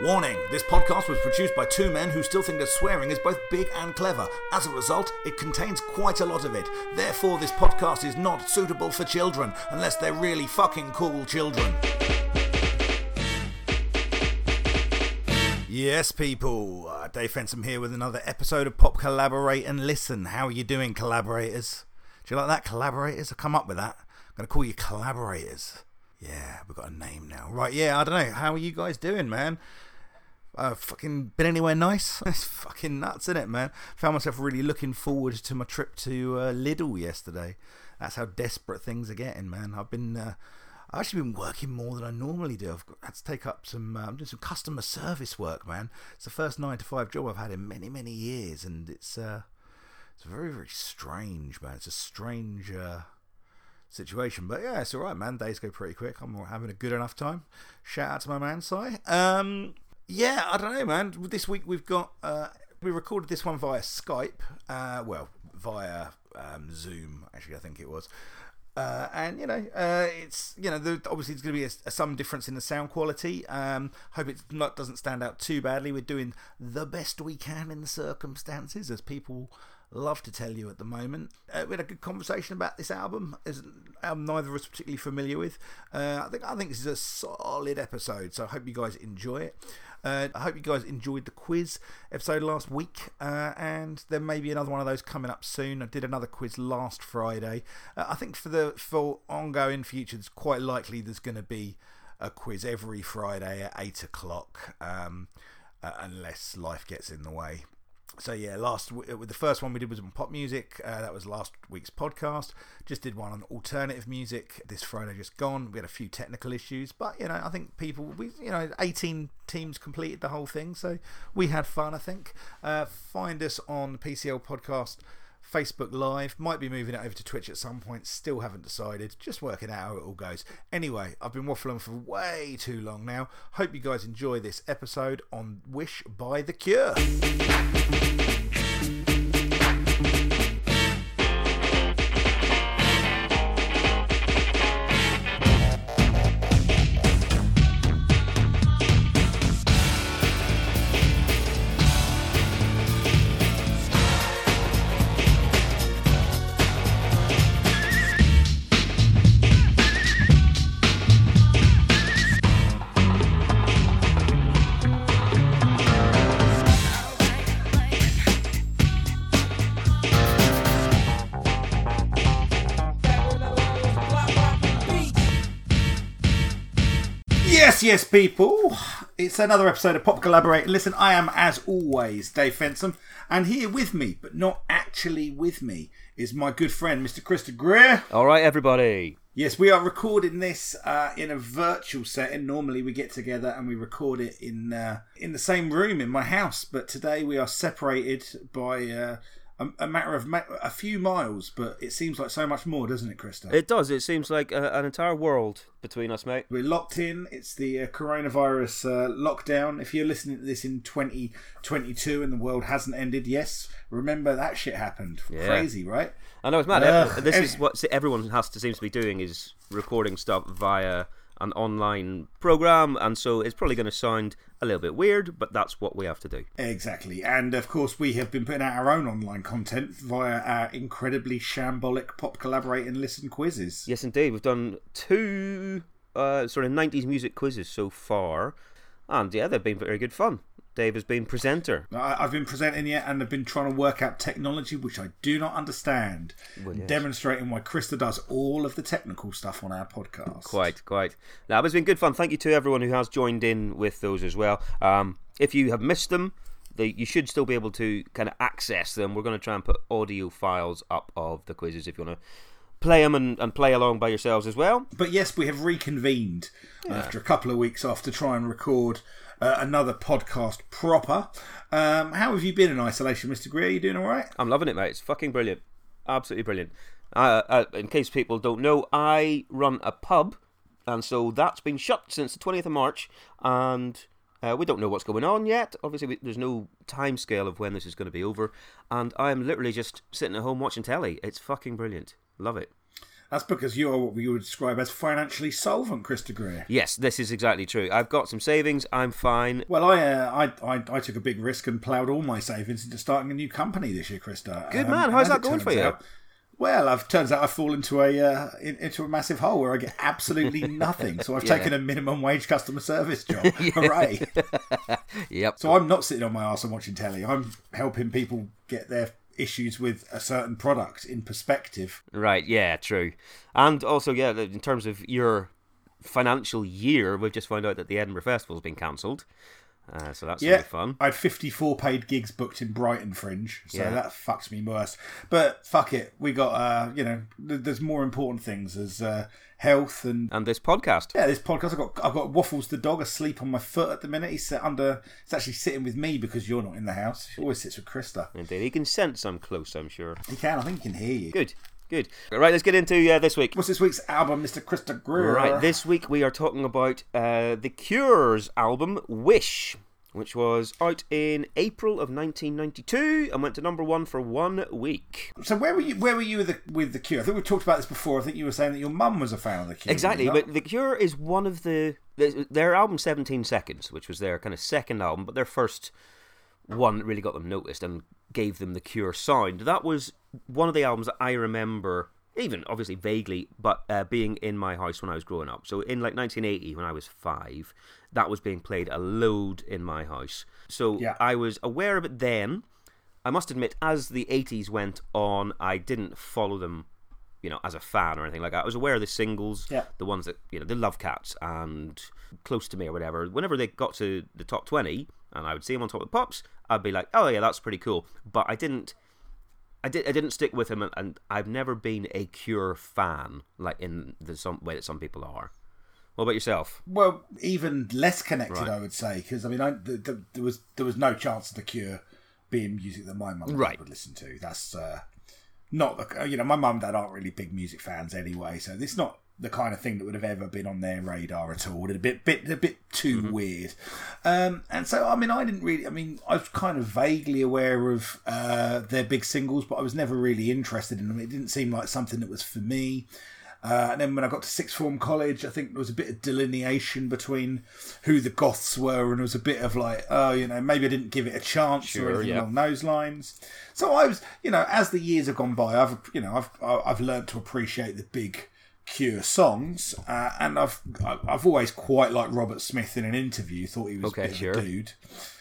Warning this podcast was produced by two men who still think that swearing is both big and clever. As a result, it contains quite a lot of it. Therefore, this podcast is not suitable for children unless they're really fucking cool children. Yes, people. Uh, Dave Fensom here with another episode of Pop Collaborate and Listen. How are you doing, collaborators? Do you like that, collaborators? I've come up with that. I'm going to call you collaborators. Yeah, we've got a name now. Right, yeah, I don't know. How are you guys doing, man? Uh, fucking been anywhere nice? It's fucking nuts, isn't it, man? Found myself really looking forward to my trip to uh, Lidl yesterday. That's how desperate things are getting, man. I've been, uh, I've actually been working more than I normally do. I've had to take up some, uh, I'm doing some customer service work, man. It's the first nine to five job I've had in many, many years, and it's, uh, it's very, very strange, man. It's a strange, uh, situation. But yeah, it's all right, man. Days go pretty quick. I'm having a good enough time. Shout out to my man, Si. Um, yeah, I don't know, man. This week we've got uh, we recorded this one via Skype. Uh, well, via um, Zoom, actually, I think it was. Uh, and you know, uh, it's you know, the, obviously there's going to be a, a, some difference in the sound quality. Um, hope it not doesn't stand out too badly. We're doing the best we can in the circumstances, as people love to tell you at the moment. Uh, we had a good conversation about this album. An album neither of us particularly familiar with. Uh, I think I think this is a solid episode, so I hope you guys enjoy it. Uh, I hope you guys enjoyed the quiz episode last week, uh, and there may be another one of those coming up soon. I did another quiz last Friday. Uh, I think for the for ongoing future, it's quite likely there's going to be a quiz every Friday at eight o'clock, um, uh, unless life gets in the way so yeah, last the first one we did was on pop music. Uh, that was last week's podcast. Just did one on alternative music this Friday, just gone. We had a few technical issues, but you know, I think people, we you know, 18 teams completed the whole thing, so we had fun. I think. Uh, find us on PCL podcast Facebook Live. Might be moving it over to Twitch at some point. Still haven't decided. Just working out how it all goes. Anyway, I've been waffling for way too long now. Hope you guys enjoy this episode on Wish by The Cure. Yes, people. It's another episode of Pop Collaborate. Listen, I am, as always, Dave Fensom, and here with me, but not actually with me, is my good friend, Mr. Krista Greer. All right, everybody. Yes, we are recording this uh, in a virtual setting. Normally, we get together and we record it in uh, in the same room in my house, but today we are separated by. Uh, a, a matter of ma- a few miles, but it seems like so much more, doesn't it, Krista? It does. It seems like a, an entire world between us, mate. We're locked in. It's the uh, coronavirus uh, lockdown. If you're listening to this in 2022 and the world hasn't ended, yes, remember that shit happened. Yeah. Crazy, right? I know it's mad. Uh, this is what everyone has to seems to be doing is recording stuff via an online program, and so it's probably going to sound a little bit weird, but that's what we have to do. Exactly. And of course, we have been putting out our own online content via our incredibly shambolic pop collaborate and listen quizzes. Yes, indeed. We've done two uh, sort of 90s music quizzes so far, and yeah, they've been very good fun. Dave has been presenter. I've been presenting yet, and I've been trying to work out technology which I do not understand. Well, yes. Demonstrating why Krista does all of the technical stuff on our podcast. Quite, quite. Now, it's been good fun. Thank you to everyone who has joined in with those as well. Um, if you have missed them, they, you should still be able to kind of access them. We're going to try and put audio files up of the quizzes if you want to play them and, and play along by yourselves as well. But yes, we have reconvened yeah. after a couple of weeks off to try and record uh, another podcast proper. Um, how have you been in isolation, Mr. Greer? Are you doing all right? I'm loving it, mate. It's fucking brilliant. Absolutely brilliant. Uh, uh, in case people don't know, I run a pub, and so that's been shut since the 20th of March, and uh, we don't know what's going on yet. Obviously, we, there's no time scale of when this is going to be over, and I'm literally just sitting at home watching telly. It's fucking brilliant. Love it. That's because you are what we would describe as financially solvent, Krista Greer. Yes, this is exactly true. I've got some savings. I'm fine. Well, I, uh, I, I, I took a big risk and ploughed all my savings into starting a new company this year, Krista. Good Um, man. How's that going for you? out- well, I've turns out I fall into a uh, in, into a massive hole where I get absolutely nothing. So I've Yeah. taken a minimum wage customer service job. Hooray! Yep. So I'm not sitting on my ass and watching telly. I'm helping people get their issues with a certain product in perspective. Right, yeah, true. And also, yeah, in terms of your financial year, we've just found out that the Edinburgh Festival's been cancelled. Uh, so that's Yeah, really fun. I had 54 paid gigs booked in Brighton Fringe, so Yeah. that fucks me worse. But fuck it, we got uh, you know, th- there's more important things as uh, health and And this podcast. yeah, this podcast. I've got I've got Waffles the dog asleep on my foot at the minute. He's sat under. He's actually sitting with me because you're not in the house. He always sits with Krista. Indeed. He can sense I'm close, I'm sure. He can. I think he can hear you. Good, good. Right, let's get into uh, this week. What's this week's album, Mr. Krista Greer? Right, this week we are talking about uh, The Cure's album, Wish, which was out in April of 1992 and went to number one for one week. So where were you? Where were you with the with the Cure? I think we've talked about this before. I think you were saying that your mum was a fan of the Cure. Exactly, were you not? but The Cure is one of the their album 17 Seconds, which was their kind of second album, but their first one that really got them noticed and gave them the Cure sound. That was one of the albums that I remember, even obviously vaguely, but uh, being in my house when I was growing up. So in like 1980, when I was five, that was being played a load in my house. So Yeah. I was aware of it then. I must admit, as the 80s went on, I didn't follow them you know, as a fan or anything like that. I was aware of the singles, Yeah. the ones that, you know, the Love Cats and Close to Me or whatever. Whenever they got to the top 20 and I would see him on top of the pops, I'd be like, oh yeah, that's pretty cool. But I didn't. I, did, I didn't stick with him, and, and I've never been a Cure fan, like in the some way that some people are. What about yourself? Well, even less connected, Right. I would say, because I mean, I, the, the, there was there was no chance of the Cure being music that my mum and dad Right. would listen to. That's uh, not the you know my mum and dad aren't really big music fans anyway, so it's not the kind of thing that would have ever been on their radar at all. A bit bit a bit too Mm-hmm. weird, um, and so I mean, I didn't really. I mean, I was kind of vaguely aware of uh, their big singles, but I was never really interested in them. It didn't seem like something that was for me. Uh, and then when I got to sixth form college, I think there was a bit of delineation between who the goths were, and there was a bit of like, oh, you know, maybe I didn't give it a chance Sure, or anything yeah. along those lines. So I was, you know, as the years have gone by, I've, you know, I've I've learned to appreciate the big Cure songs, uh, and I've I've always quite liked Robert Smith in an interview. Thought he was Okay, a bit sure. of a dude.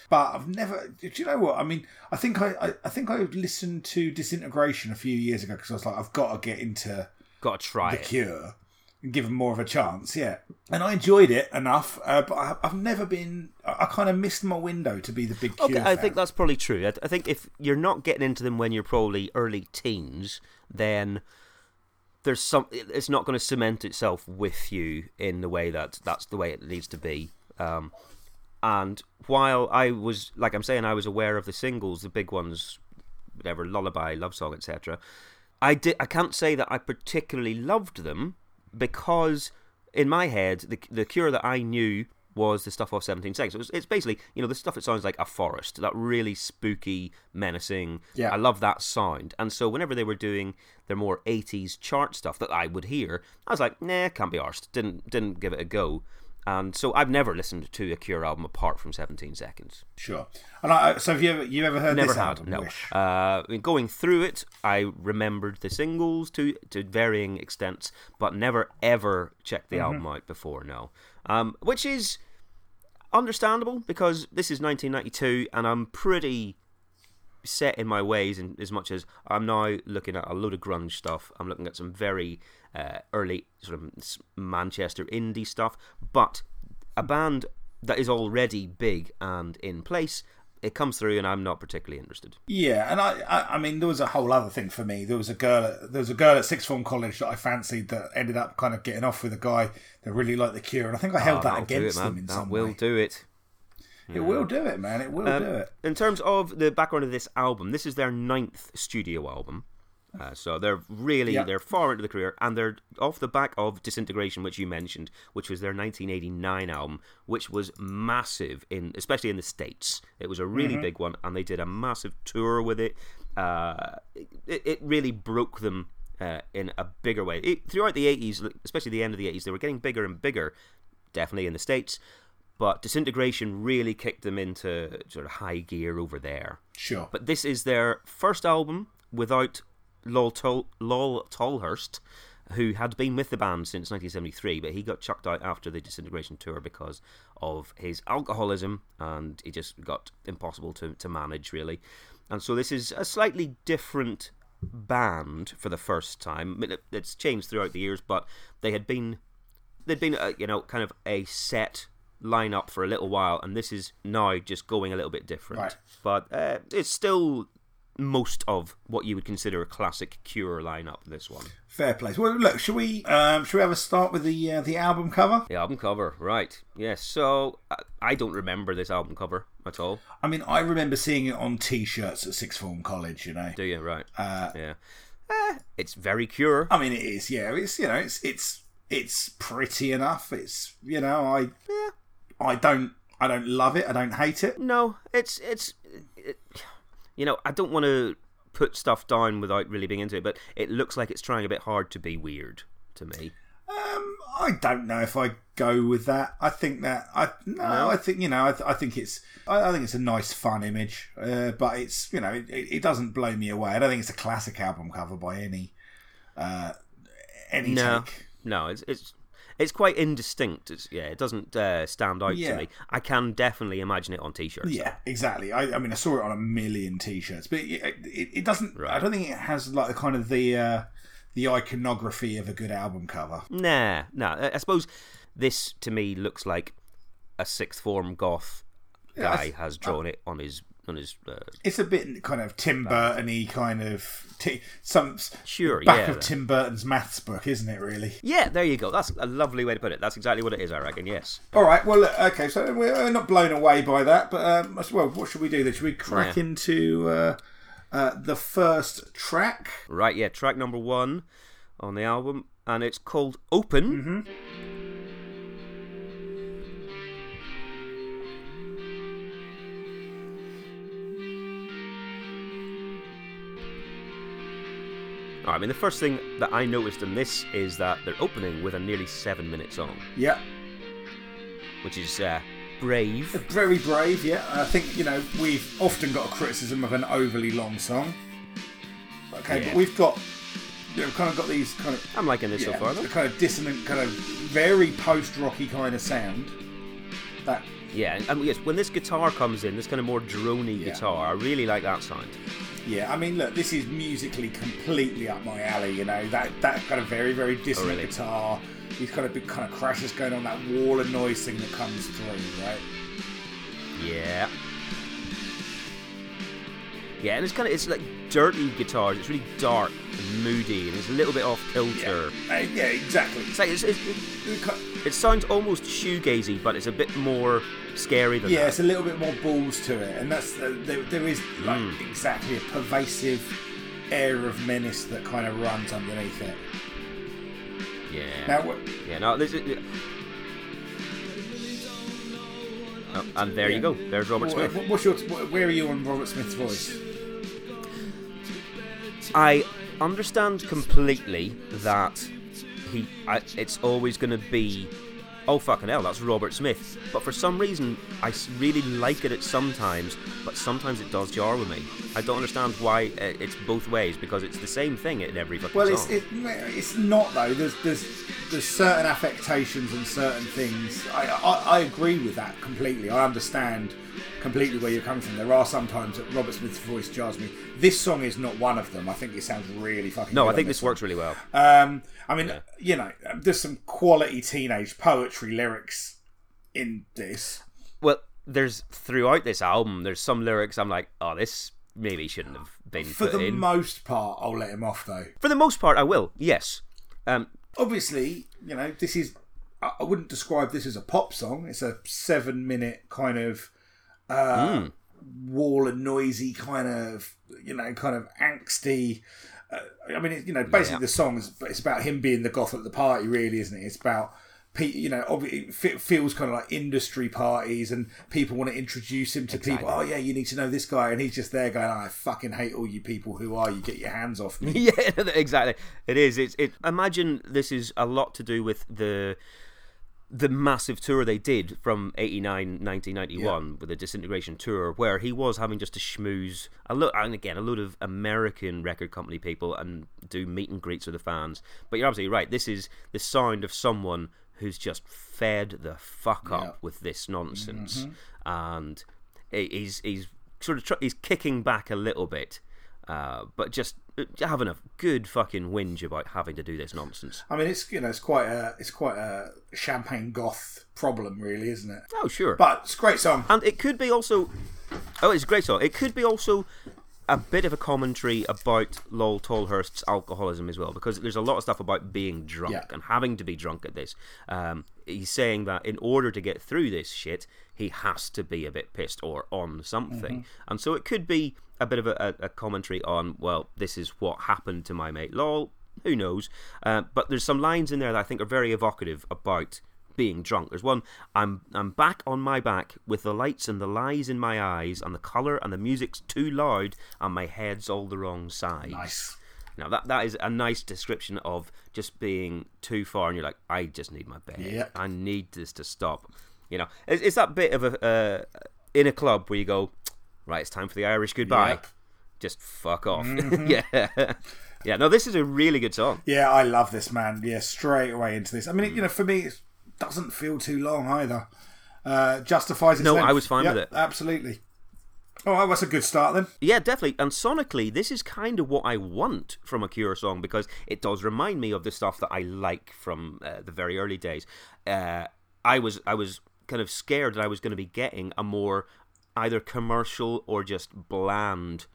But I've never. Do you know what I mean? I think I, I, I think I listened to Disintegration a few years ago because I was like, I've got to get into Got to try the it. Cure and give them more of a chance. Yeah, and I enjoyed it enough, uh, but I, I've never been. I, I kind of missed my window to be the big Cure. Okay, I fan. think that's probably true. I, I think if you're not getting into them when you're probably early teens, then there's some. It's not going to cement itself with you in the way that that's the way it needs to be. Um, and while I was, like I'm saying, I was aware of the singles, the big ones, whatever, Lullaby, Love Song, etc. I did. I can't say that I particularly loved them because in my head, the the Cure that I knew was the stuff off 17 Seconds. It was, it's basically, you know, the stuff that sounds like a forest, that really spooky, menacing. Yeah. I love that sound. And so whenever they were doing their more 80s chart stuff that I would hear, I was like, nah, can't be arsed. Didn't, didn't give it a go. And so I've never listened to a Cure album apart from 17 Seconds. sure. And I, so have you ever you ever heard Never had, album? no. Uh, going through it, I remembered the singles to to varying extents, but never ever checked the album out before. No, um, which is understandable because this is 1992, and I'm pretty set in my ways in as much as I'm now looking at a load of grunge stuff. I'm looking at some very uh, early sort of Manchester indie stuff, but a band that is already big and in place. It comes through, and I'm not particularly interested. Yeah, and I, I, I mean, there was a whole other thing for me. There was a girl, there was a girl at sixth form college that I fancied that ended up kind of getting off with a guy that really liked the Cure, and I think I held Oh, that against it, them in that some will way. Will do it. It will do it, man. It will Um, do it. In terms of the background of this album, this is their ninth studio album. Uh, so they're really Yeah. they're far into the career, and they're off the back of Disintegration, which you mentioned, which was their 1989 album, which was massive in especially in the states. It was a really Mm-hmm. big one, and they did a massive tour with it. Uh, it, it really broke them uh, in a bigger way. It, throughout the 80s, especially the end of the 80s, they were getting bigger and bigger, definitely in the States. But Disintegration really kicked them into sort of high gear over there. Sure. But this is their first album without Lol, Tol- Lol Tolhurst, who had been with the band since 1973, but he got chucked out after the Disintegration tour because of his alcoholism, and he just got impossible to, to manage, really. And so this is a slightly different band for the first time. It- it's changed throughout the years, but they had been they'd been uh, you know kind of a set lineup for a little while, and this is now just going a little bit different. Right. But uh, it's still most of what you would consider a classic Cure lineup. This one, Fair place. Well, look, should we? Um, shall we have a start with the uh, the album cover? the album cover, right? Yes. So I, I don't remember this album cover at all. I mean, I remember seeing it on T-shirts at sixth form college. You know. Do you? Right. Uh, yeah. Eh, it's very Cure. I mean, it is. Yeah, it's you know, it's it's it's pretty enough. It's you know, I Yeah. I don't I don't love it. I don't hate it. No, it's it's it, you know I don't want to put stuff down without really being into it, but it looks like it's trying a bit hard to be weird to me. Um, I don't know if I go with that. I think that I no, No? I think you know, I, th- I think it's I, I think it's a nice, fun image, uh, but it's you know, it, it doesn't blow me away. I don't think it's a classic album cover by any uh, any No, take. no, it's it's it's quite indistinct. It's, yeah, it doesn't uh, stand out Yeah. to me. I can definitely imagine it on t-shirts. Yeah, exactly. I, I mean, I saw it on a million T-shirts, but it, it, it doesn't. I don't think it has like the kind of the uh, the iconography of a good album cover. Nah, nah. I I suppose this to me looks like a sixth form goth Yeah, guy th- has drawn it on his on his. Uh, It's a bit kind of Tim Burton-y kind of t- some Sure, back yeah. of Tim Burton's maths book, isn't it? Really. yeah, there you go. That's a lovely way to put it. That's exactly what it is. I reckon. Yes. All right. Well, okay. So we're not blown away by that, but um, well, what should we do? Then should we crack Yeah. into uh, uh, the first track? Right, yeah, track number one on the album, and it's called Open. Mm-hmm. I mean, the first thing that I noticed in this is that they're opening with a nearly seven minute song, Yeah. which is uh, brave. Very brave, yeah. I think, you know, we've often got a criticism of an overly long song. Okay, Yeah. but we've got, you know, kind of got these kind of, I'm liking this so far, though. the kind of dissonant, kind of very post rocky kind of sound. That, Yeah, and, and yes, when this guitar comes in, this kind of more drony Yeah. guitar, I really like that sound. Yeah, I mean, look, this is musically completely up my alley, you know, that, that kind of very, very dissonant oh, really? guitar, these kind of big kind of crashes going on, that wall of noise thing that comes through, right? Yeah. Yeah, and it's kind of it's like dirty guitars. It's really dark and moody, and it's a little bit off kilter. Uh, yeah, exactly. It's like it's, it's, it, it sounds almost shoegazy, but it's a bit more scary than Yeah, that. it's a little bit more balls to it, and that's uh, there, there is like Hmm. exactly a pervasive air of menace that kind of runs underneath it. Yeah. Now, yeah. No, this is. Oh, and there you go. There's Robert what- Smith. what's your where are you on Robert Smith's voice? I understand completely that he. I, it's always going to be. Oh fucking hell, that's Robert Smith. But for some reason, I really like it at sometimes, but sometimes it does jar with me. I don't understand why uh, it's both ways because it's the same thing in every fucking Well, it's song. it, it's not though. There's there's there's certain affectations and certain things. I, I I agree with that completely. I understand completely where you're coming from. There are some times that Robert Smith's voice jars me. This song is not one of them. I think it sounds really fucking. no, I think this this works really well. Um, I mean, you know, there's some quality teenage poetry lyrics in this. Well, there's throughout this album, there's some lyrics I'm like, oh, this maybe shouldn't have been For the in. most part, I'll let him off though. For the most part, I will. Yes. Um, Obviously, you know, this is. I I wouldn't describe this as a pop song. It's a seven-minute kind of uh, Hmm. wall and noisy kind of, you know, kind of angsty. Uh, I mean, it, you know, basically Yeah. the song is it's about him being the goth at the party, really, isn't it? It's about pe- you know, it feels kind of like industry parties, and people want to introduce him to people. Oh yeah, you need to know this guy, and he's just there going, "I fucking hate all you people. Who are you? Get your hands off me." yeah, exactly. It is. It's. It. Imagine this is a lot to do with the the massive tour they did from 89 1991 with the disintegration tour where he was having just to schmooze a lot and again a lot of american record company people and do meet and greets with the fans. But you're absolutely right. This is the sound of someone who's just fed the fuck up Yeah. with this nonsense. Mm-hmm. And he's he's sort of tr- he's kicking back a little bit uh, but just uh, having a good fucking whinge about having to do this nonsense I mean, it's you know, it's quite a it's quite a champagne goth problem, really, isn't it? oh sure But it's a great song. And it could be also. Oh, it's a great song. It could be also a bit of a commentary about Lol Tolhurst's alcoholism as well, because there's a lot of stuff about being drunk Yeah. and having to be drunk at this. Um, he's saying that in order to get through this shit, he has to be a bit pissed or on something. And so it could be a bit of a, a, a commentary on, well, this is what happened to my mate Lol. Who knows? Uh, but there's some lines in there that I think are very evocative about being drunk. There's one I'm I'm back on my back with the lights and the lies in my eyes and the colour and the music's too loud and my head's all the wrong size. Nice. Now that that is a nice description of just being too far and you're like, I just need my bed. Yep. I need this to stop. You know, it's, it's that bit of a uh, in a club where you go, right, it's time for the Irish goodbye. Yep. Just fuck off. yeah. Yeah, no, this is a really good song. Yeah, I love this man. Yeah, straight away into this. I mean, you know, for me, it doesn't feel too long either. Uh, justifies its No, length. I was fine Yep, with it. Absolutely. All right, that's a good start then. Yeah, definitely. And sonically, this is kind of what I want from a Cure song because it does remind me of the stuff that I like from uh, the very early days. Uh, I was I was kind of scared that I was going to be getting a more either commercial or just bland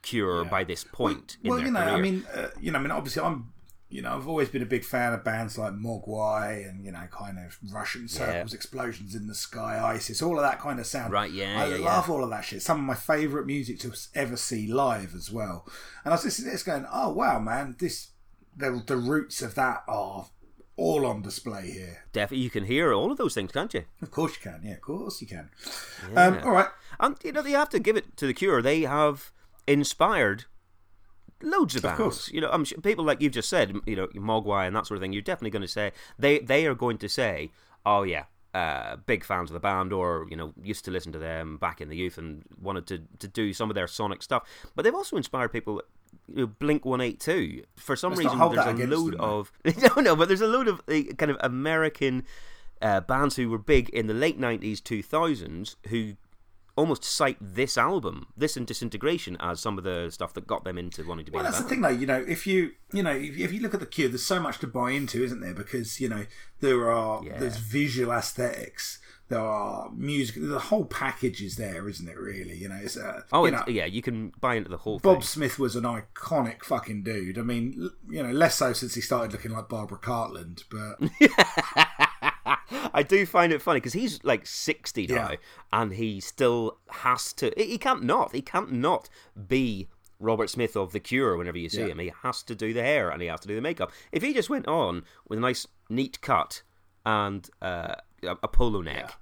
Cure by this point in well, their you know, career. I mean, uh, you know, I mean, obviously, I'm, you know, I've always been a big fan of bands like Mogwai and you know, kind of Russian circles, explosions in the sky, ISIS, all of that kind of sound. Right, yeah, I yeah, yeah. love all of that shit. Some of my favourite music to ever see live as well. And I was listening to this, going, "Oh wow, man, this the the roots of that are all on display here." definitely, you can hear all of those things, can't you? Of course you can. Yeah, of course you can. Um, all right. And you know, they have to give it to the Cure. They have inspired loads of, bands. course. You know, I'm sure people like you've just said, you know, Mogwai and that sort of thing. You're definitely going to say they they are going to say, "Oh yeah, uh, big fans of the band," or you know, used to listen to them back in the youth and wanted to to do some of their sonic stuff. But they've also inspired people. You know, Blink One Eight Two. For some Let's reason, there's a load them, of no, no, but there's a load of uh, kind of American uh, bands who were big in the late '90s, 2000s, who almost cite this album, this and Disintegration, as some of the stuff that got them into wanting to be Well, that's the thing, though. You know, if you you know if, if you look at the Cure, there's so much to buy into, isn't there? Because you know there are Yeah. there's visual aesthetics, there are music, the whole package is there, isn't it? Really, you know. It's, uh, Oh, you it's, know, yeah, you can buy into the whole Bob thing. Smith was an iconic fucking dude. I mean, l- you know, less so since he started looking like Barbara Cartland, but I do find it funny because he's like 60 now Yeah. and he still has to. He can't not. He can't not be Robert Smith of The Cure whenever you see Yeah. him. He has to do the hair and he has to do the makeup. If he just went on with a nice, neat cut and uh, a, polo neck,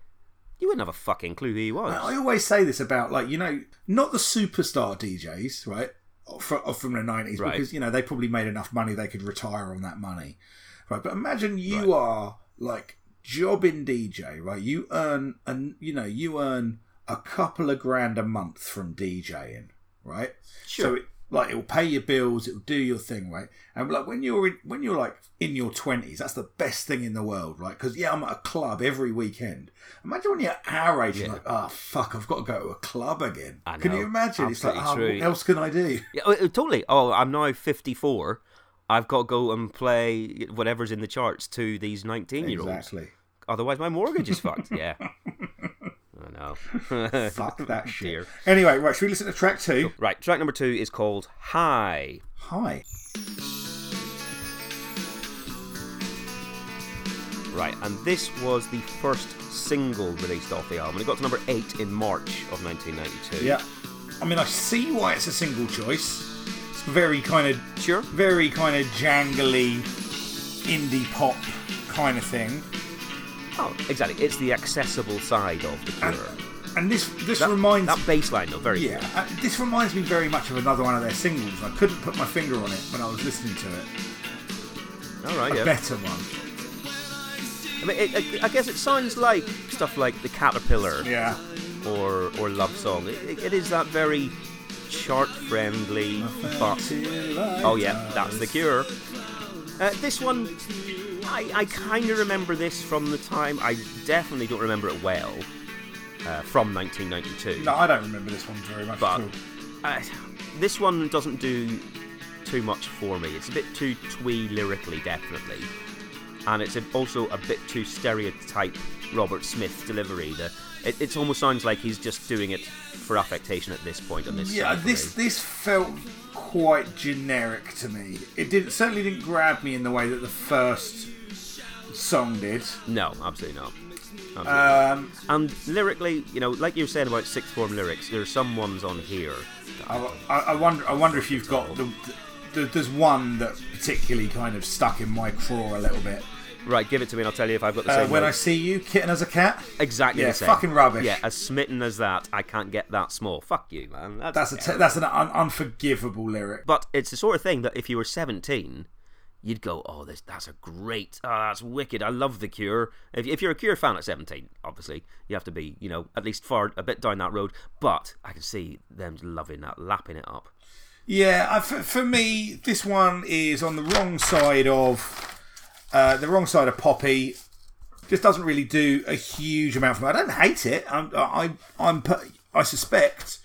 you wouldn't have a fucking clue who he was. I always say this about like you know not the superstar DJs, right? From, from the nineties, Right. because you know they probably made enough money they could retire on that money, right? But imagine you are like jobbing DJ, right? You earn and you know you earn a couple of grand a month from DJing, right? Sure. So it, like it'll pay your bills, it'll do your thing, right? And like when you're in, when you're like in your twenties, that's the best thing in the world, right? Because yeah, I'm at a club every weekend. Imagine when you're our age, you're like, oh fuck, I've got to go to a club again. Can you imagine? it's like, Absolutely oh, ah, what else can I do? Yeah, oh, totally. Oh, I'm now 54. I've got to go and play whatever's in the charts to these 19 year olds. Exactly. Otherwise, my mortgage is fucked. Yeah. I know. Fuck that shit. Anyway, right, should we listen to track two? Right, track number two is called High. Hi. Right, and this was the first single released off the album. It got to number eight in March of 1992. Yeah. I mean, I see why it's a single choice. It's very kind of Sure. very kind of jangly indie pop kind of thing. Oh, exactly. It's the accessible side of the Cure. And this this that, reminds that bass line, though, very yeah, uh, this reminds me very much of another one of their singles. I couldn't put my finger on it when I was listening to it. All right, A yeah. better one. I mean, it, I- I guess it sounds like stuff like the Caterpillar Yeah. or or Love Song. It, it is that very chart friendly, but oh yeah, that's the Cure. Uh, this one, I, I kind of remember this from the time. I definitely don't remember it well uh, from 1992. No, I don't remember this one very much But at all. uh, this one doesn't do too much for me. It's a bit too twee lyrically, definitely, and it's also a bit too stereotype Robert Smith delivery. The it it's almost sounds like he's just doing it for affectation at this point on this. Yeah, this this felt quite generic to me. It didn't certainly didn't grab me in the way that the first song did. no, absolutely not. Absolutely not. Um, And lyrically, you know, like you were saying about sixth form lyrics, there are some ones on here. I, I, I wonder. I wonder if you've got the, the. There's one that particularly kind of stuck in my craw a little bit. Right, give it to me and I'll tell you if I've got the Uh, same when I see you, kitten as a cat. Exactly Yeah, the same. fucking rubbish. Yeah, as smitten as that, I can't get that small. Fuck you, man. That's, That's a that's an un- unforgivable lyric. But it's the sort of thing that if you were 17, you'd go, oh, this, that's a great, oh, that's wicked. I love The Cure. If, if you're a Cure fan at 17, obviously, you have to be, you know, at least far a bit down that road. But I can see them loving that, lapping it up. Yeah, I, for, for me, this one is on the wrong side of uh, the wrong side of Poppy. Just doesn't really do a huge amount for me. I don't hate it. I'm, I, I'm, I suspect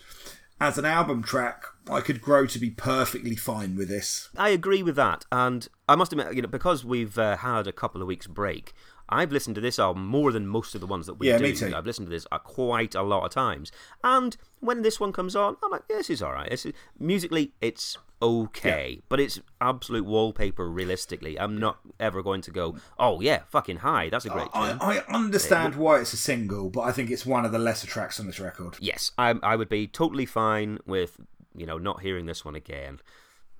as an album track, I could grow to be perfectly fine with this. I agree with that, and I must admit, you know, because we've uh, had a couple of weeks break, I've listened to this album more than most of the ones that we Yeah, do. me too. I've listened to this uh, quite a lot of times, and when this one comes on, I'm like, yeah, this is all right. It's, musically, it's okay, but it's absolute wallpaper. Realistically, I'm not ever going to go, oh yeah, fucking high. That's a great tune. I, I understand why it's a single, but I think it's one of the lesser tracks on this record. yes, I, I would be totally fine with you know not hearing this one again.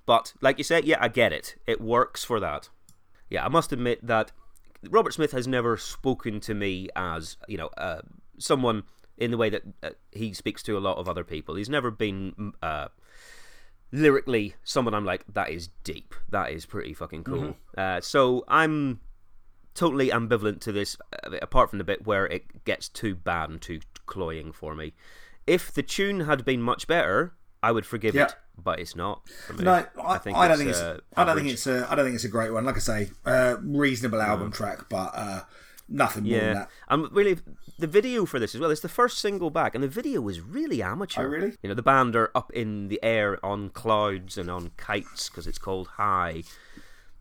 But like you said, yeah, I get it. It works for that. Yeah, I must admit that Robert Smith has never spoken to me as you know uh, someone in the way that uh, he speaks to a lot of other people. He's never been uh, lyrically someone I'm like that is deep. That is pretty fucking cool. Uh, so I'm totally ambivalent to this, uh, apart from the bit where it gets too bad and too cloying for me. If the tune had been much better, I would forgive Yeah. it, but it's not. No, I, I, don't think it's. uh, I don't think it's a. I don't think it's a great one. Like I say, uh, reasonable album track, but uh, nothing more than Yeah, that. and really, the video for this as well. It's the first single back, and the video was really oh, amateur. Oh, really? You know, the band are up in the air on clouds and on kites because it's called High.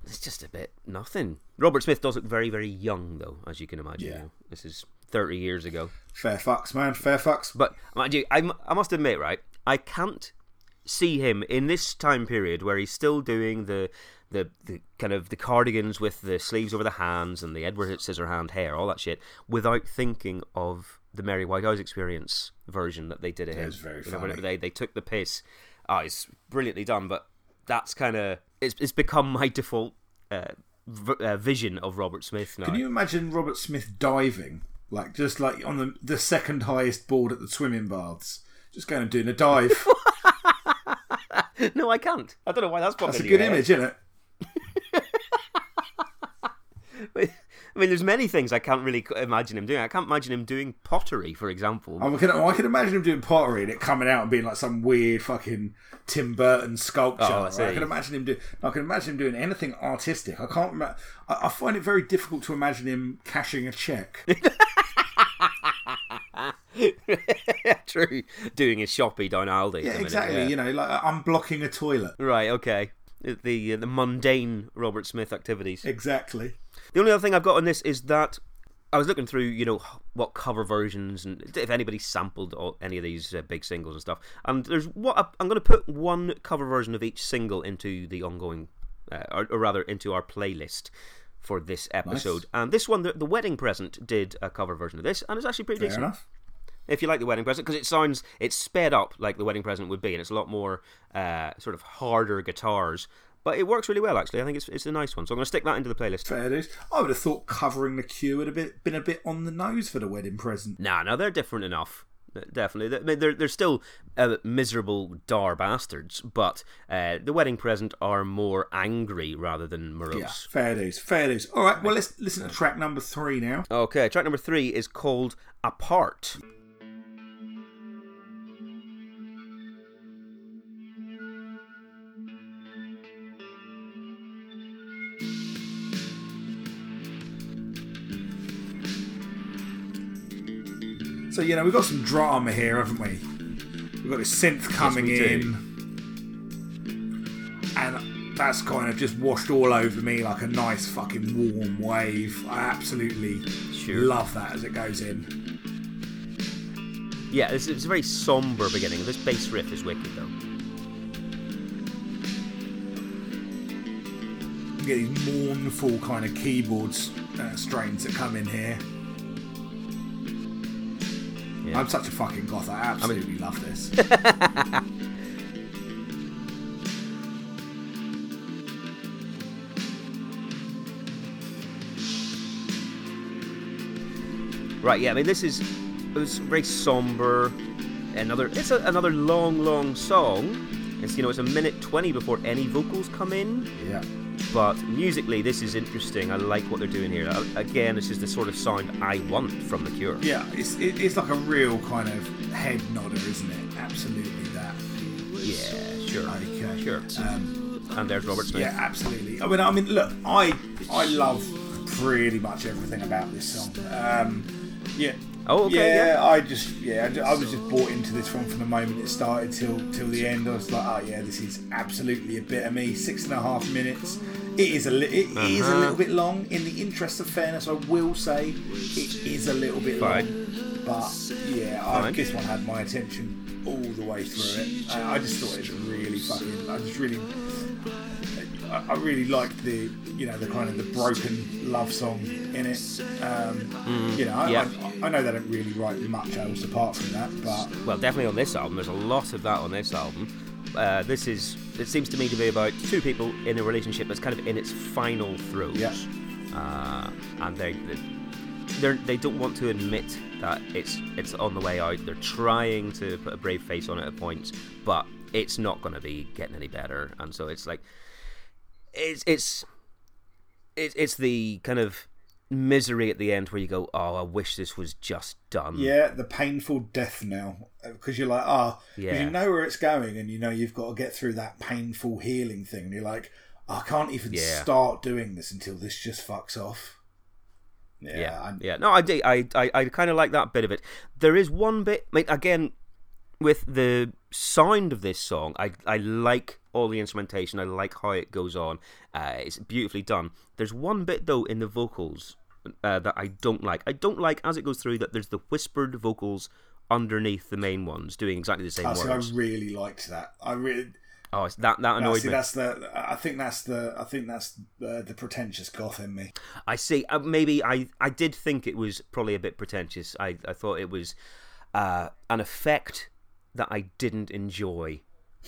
It's just a bit nothing. Robert Smith does look very, very young, though, as you can imagine. Yeah. you know. This is thirty years ago. Fair fucks, man. Fair fucks. But mind you, I, I must admit, right, I can't see him in this time period where he's still doing the the, the kind of the cardigans with the sleeves over the hands and the Edward Scissorhand hair, all that shit, without thinking of the Mary Whitehouse Experience version that they did of him. was very You know, they they took the piss. Oh, it's brilliantly done, but that's kind of it's it's become my default uh, v- uh, vision of Robert Smith now. Can you imagine Robert Smith diving, like just like on the the second highest board at the swimming baths, just going and doing a dive? no, I can't. I don't know why that's That's a good head. image, isn't it? I mean, there's many things I can't really imagine him doing. I can't imagine him doing pottery, for example. I can, I can imagine him doing pottery and it coming out and being like some weird fucking Tim Burton sculpture. Oh, I right? I can imagine him do. I can imagine him doing anything artistic. I can't. I, I find it very difficult to imagine him cashing a check. True. Doing his shoppy down Aldi. yeah, exactly. yeah. You know, like unblocking a toilet. Right. Okay. The uh, the mundane Robert Smith activities. Exactly. The only other thing I've got on this is that I was looking through, you know, what cover versions and if anybody sampled all, any of these uh, big singles and stuff. And there's what I'm going to put one cover version of each single into the ongoing, uh, or, or rather, into our playlist for this episode. And this one, the, the Wedding Present, did a cover version of this, and it's actually pretty Fair decent. enough. If you like the wedding present, because it sounds it's sped up like the wedding present would be, and it's a lot more uh, sort of harder guitars, but it works really well actually. I think it's it's a nice one, so I'm going to stick that into the playlist. Fair dues. I would have thought covering the Cure would have been, been a bit on the nose for the wedding present. Nah, no, they're different enough. Definitely, I mean, they're they're still uh, miserable, dar bastards, but uh, the wedding present are more angry rather than morose. Yeah, fair dues, fair dues. All right, well let's listen to track number three now. Okay, track number three is called "Apart." So you know we've got some drama here, haven't we? We've got this synth coming do. in, and that's kind of just washed all over me like a nice fucking warm wave. I absolutely Sure. love that as it goes in. Yeah, it's, it's a very somber beginning. This bass riff is wicked though. You get these mournful kind of keyboards uh, strains that come in here. Yeah. I'm such a fucking goth. I absolutely love this. Right, yeah, I mean this is it was very somber. Another it's a, another long, long song. It's you know it's a minute twenty before any vocals come in. yeah. But musically, this is interesting. I like what they're doing here. Uh, Again, this is the sort of sound I want from The Cure. Yeah, it's it, it's like a real kind of head nodder, isn't it? Absolutely that. Yeah, sure, Okay. sure. Um, And there's Robert Smith. yeah, absolutely. I mean, I mean, look, I I love pretty much everything about this song. Um, yeah. Oh, okay, Yeah, yeah. I just yeah, I I was just bought into this one from the moment it started till till the end. I was like, oh yeah, this is absolutely a bit of me. Six and a half minutes. It is a li- it is a Uh-huh. little bit long. In the interest of fairness, I will say it is a little bit Fine. long. But yeah, I, this one had my attention all the way through it. I, I just thought it was really fucking. I just really. I I really liked the, you know, the kind of the broken love song in it. Um, you know, I, yeah. I, I know they don't really write much else apart from that, but Well, definitely on this album. There's a lot of that on this album. Uh, this is. It seems to me to be about two people in a relationship that's kind of in its final throes. Yeah. Uh, and they they they don't want to admit that it's it's on the way out. They're trying to put a brave face on it at points, but it's not going to be getting any better. And so it's like it's it's it's it's the kind of misery at the end where you go, oh, I wish this was just done. yeah, the painful death now because you're like, ah, because Yeah. you know where it's going, and you know you've got to get through that painful healing thing. And you're like, I can't even Yeah. start doing this until this just fucks off. Yeah, yeah, yeah. No, I do. I, I, I kind of like that bit of it. There is one bit. I mean, again, with the sound of this song, I, I like all the instrumentation. I like how it goes on. Uh, it's beautifully done. There's one bit though in the vocals uh, that I don't like. I don't like as it goes through that there's the whispered vocals underneath the main ones doing exactly the same I see. I really liked that. I really. oh, that that No, annoyed see, me. that's the. I think that's the. I think that's the, the pretentious goth in me. I see. Uh, maybe I, I did think it was probably a bit pretentious. I, I thought it was uh, an effect that I didn't enjoy.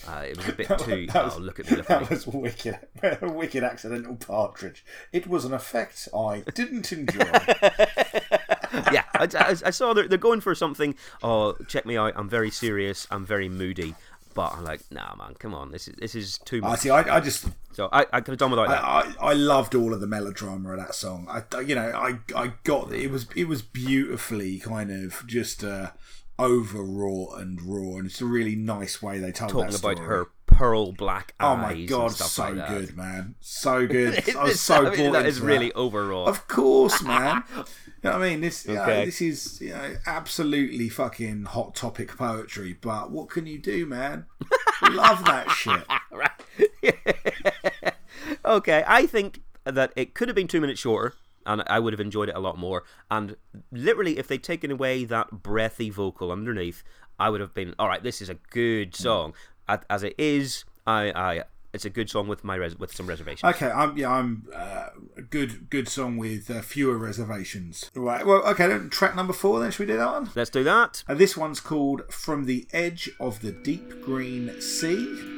Uh, it was a bit too. That was- oh, look at me! Look That at me. was wicked. A wicked accidental partridge. It was an effect I didn't enjoy. yeah, I, I, I saw they're, they're going for something. Oh, check me out! I'm very serious. I'm very moody. But I'm like, nah, man, come on. This is this is too much. I see. I, I just. So I, I could have done without that. I, I, I loved all of the melodrama of that song. I, you know, I, I got it was it was beautifully kind of just uh, overwrought and raw, and it's a really nice way they told Talking that about her pearl black eyes. Oh my god, so like good, man, so good. I was so I mean, bought that into is really that. overwrought. Of course, man. you know what I mean? This, know, this is you know, absolutely fucking hot topic poetry. But what can you do, man? Love that shit. right. okay, I think that it could have been two minutes shorter, and I would have enjoyed it a lot more. And literally, if they'd taken away that breathy vocal underneath, I would have been all right. This is a good song. As- it is, I, I, it's a good song with my res- with some reservations. Okay, I'm yeah, I'm uh, a good good song with uh, fewer reservations. Right. Well, okay. Then track number four. Then should we do that one? Let's do that. Uh, this one's called "From the Edge of the Deep Green Sea."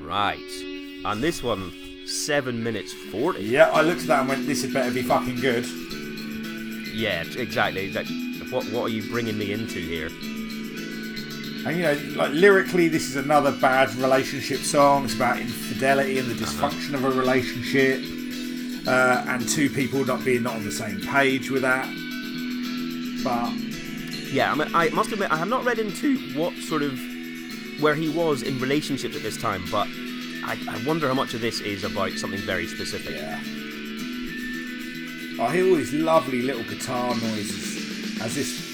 Right. And this one, 7 minutes 40. Yeah, I looked at that and went, this had better be fucking good. Yeah, exactly. exactly. What, what are you bringing me into here? And you know, like lyrically, this is another bad relationship song. It's about infidelity and the dysfunction of a relationship, uh, and two people not being not on the same page with that. But Yeah, I, mean, I must admit, I have not read into what sort of where he was in relationships at this time, but I, I wonder how much of this is about something very specific. yeah, I hear all these lovely little guitar noises as this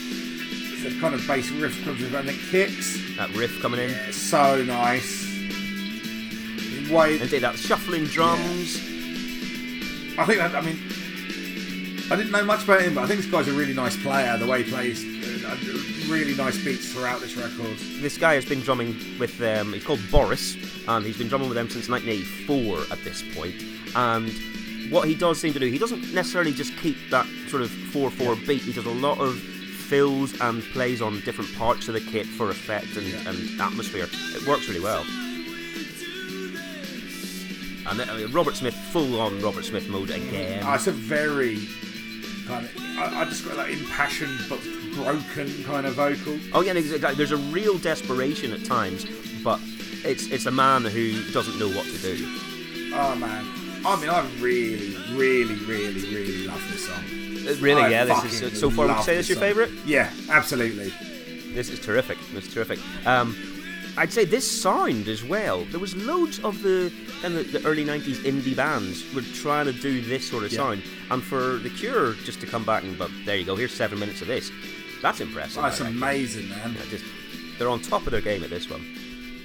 the kind of bass riff comes in and it kicks. That riff coming in, It's so nice. Way, and that shuffling drums. Yeah. I think that, I mean, I didn't know much about him, but I think this guy's a really nice player. The way he plays, really nice beats throughout this record. This guy has been drumming with them. He's called Boris, and he's been drumming with them since 1984 at this point. And what he does seem to do, he doesn't necessarily just keep that sort of 4-4 beat. He does a lot of fills and plays on different parts of the kit for effect and, Yeah. and atmosphere. It works really well. And I mean, Robert Smith, full on Robert Smith mode again. Uh, it's a very kind of, I, I describe that impassioned but broken kind of vocal. Oh yeah, exactly. There's a real desperation at times, but it's it's a man who doesn't know what to do. Oh man, I mean, I really, really, really, really love this song. Uh, Really, I yeah. This is so far. Would you say this your song. favourite? Yeah, absolutely. This is terrific. This is terrific. Um, I'd say this sound as well. There was loads of the kind of the early '90s indie bands were trying to do this sort of Yeah. sound, and for the Cure just to come back and but there you go. Here's seven minutes of this. That's impressive. That's I reckon. amazing, man. Just they're on top of their game at this one.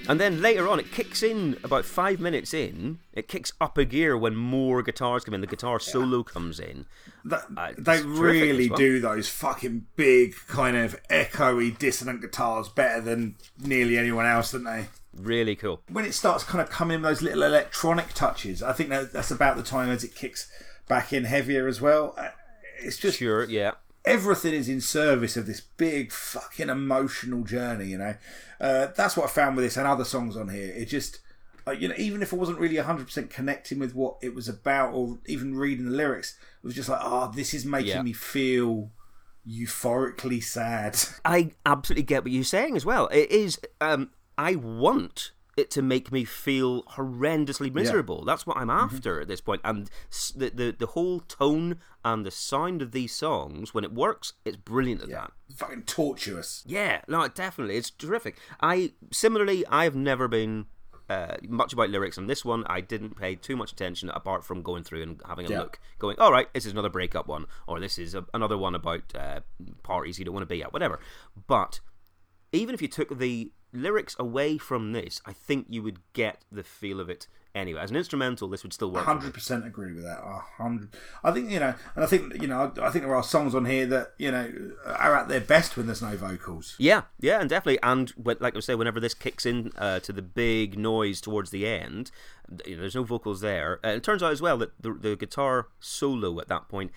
And then later on, it kicks in about five minutes in. It kicks up a gear when more guitars come in. The guitar solo comes in. That, Uh, they really well. do those fucking big, kind of echoey, dissonant guitars better than nearly anyone else, don't they? Really cool. when it starts kind of coming in those little electronic touches, I think that that's about the time as it kicks back in heavier as well. Uh, It's just Sure, yeah. Everything is in service of this big fucking emotional journey. You know, uh, that's what I found with this and other songs on here. It just. Uh, you know, even if I wasn't really 100% connecting with what it was about or even reading the lyrics, it was just like, oh, this is making Yeah. me feel euphorically sad. I absolutely get what you're saying as well. It is. Um, I want it to make me feel horrendously miserable. That's what I'm after at this point. And the, the the whole tone and the sound of these songs, when it works, it's brilliant at that. fucking tortuous. Yeah, no, definitely, it's terrific. I similarly, I've never been. Uh, much about lyrics on this one, I didn't pay too much attention apart from going through and having a Yeah. look, going, all right, this is another breakup one, or this is a, another one about uh, parties you don't want to be at, whatever. But even if you took the lyrics away from this, I think you would get the feel of it anyway. As an instrumental, this would still work. Hundred percent agree with that. Hundred. I think you know, and I think you know, I think there are songs on here that you know are at their best when there's no vocals. Yeah, yeah, and definitely. And when, like I say, whenever this kicks in uh, to the big noise towards the end, you know, there's no vocals there. Uh, it turns out as well that the, the guitar solo at that point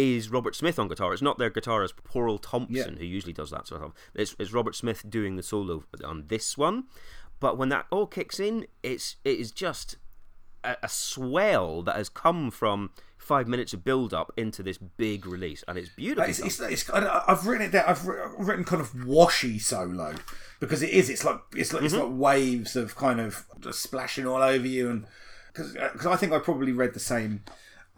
is Robert Smith on guitar. It's not their guitarist Porl Thompson who usually does that sort of. It's, it's Robert Smith doing the solo on this one. But when that all kicks in, it's it is just a, a swell that has come from five minutes of build up into this big release, and it's beautiful. It's, it's, it's, I've written it down. I've written kind of washy solo because it is. It's like it's like Mm-hmm. like waves of kind of splashing all over you, and because I think I probably read the same.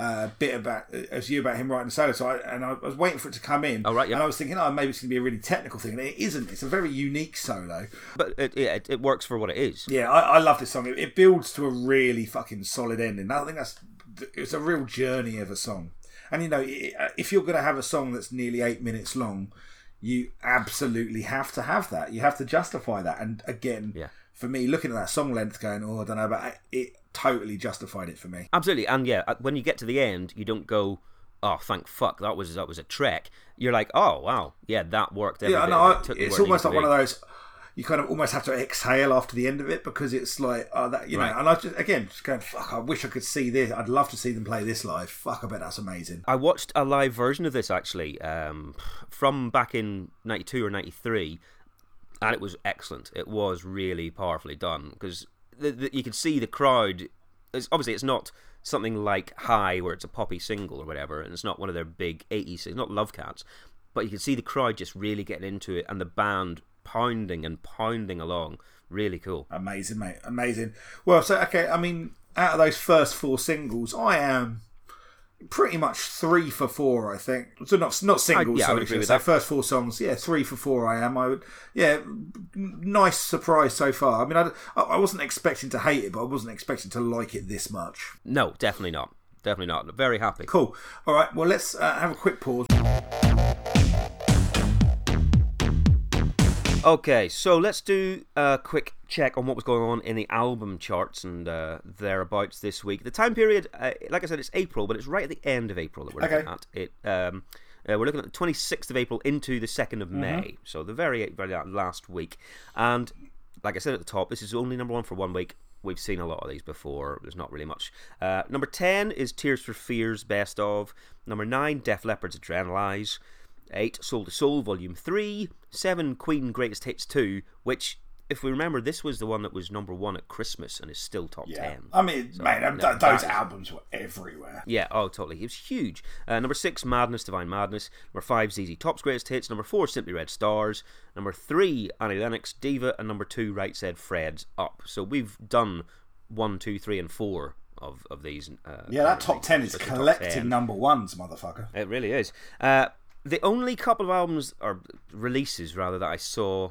Uh, bit about as you about him writing the solo, so I, and I was waiting for it to come in. Oh, right, yeah. And I was thinking, oh, maybe it's going to be a really technical thing, and it isn't. It's a very unique solo. but it, yeah, it, it works for what it is. Yeah, I, I love this song. It, it builds to a really fucking solid ending. I think that's it's a real journey of a song. And you know, if you're going to have a song that's nearly eight minutes long, you absolutely have to have that. You have to justify that. And again, Yeah. For me, looking at that song length, going, oh, I don't know, but I- it totally justified it for me. Absolutely, and yeah, uh, when you get to the end, you don't go, "Oh, thank fuck, that was that was a trek." You're like, "Oh, wow, yeah, that worked." Yeah, no. I, it's almost like one of those. You kind of almost have to exhale after the end of it because it's like, oh, that you know. And I just again just going, fuck. I wish I could see this. I'd love to see them play this live. Fuck, I bet that's amazing. I watched a live version of this actually um, from back in '92 or '93, and it was excellent. It was really powerfully done because you can see the crowd. It's, obviously, it's not something like High, where it's a poppy single or whatever, and it's not one of their big 80s, it's not Love Cats, but you can see the crowd just really getting into it and the band pounding and pounding along. Really cool. Amazing, mate. Amazing. Well, so, okay, I mean, out of those first four singles, I am pretty much three for four, I think. So not not singles. I- yeah, I would agree with so that. First four songs, yeah, three for four. I am. I would, yeah, nice surprise so far. I mean, I, I wasn't expecting to hate it, but I wasn't expecting to like it this much. No, definitely not. Definitely not. Very happy. Cool. All right. Well, let's uh, have a quick pause. Okay, so let's do a quick check on what was going on in the album charts and uh, thereabouts this week. The time period, uh, like I said, it's April, but it's right at the end of April that we're looking at. It. Um, uh, we're looking at the 26th of April into the 2nd of May, so the very, very last week. And like I said at the top, this is only number one for one week. We've seen a lot of these before. There's not really much. Uh, number 10 is Tears for Fears Best of. Number 9, Def Leppard's Adrenalize. 8 Soul to Soul Volume 3, 7 Queen Greatest Hits 2, which, if we remember, this was the one that was number 1 at Christmas and is still top 10. I mean, mate, um, no, th- those albums were everywhere. Yeah, oh, totally. It was huge. Uh, number 6 Madness, Divine Madness. Number 5 ZZ Top's Greatest Hits. Number 4 Simply Red Stars. Number 3 Annie Lennox, Diva. And number 2 Right Said Fred's Up. So we've done 1, 2, 3, and 4 of, of these. Uh, Yeah, that top ten is So collecting 10. number ones, motherfucker. It really is. Uh, the only couple of albums or releases rather that I saw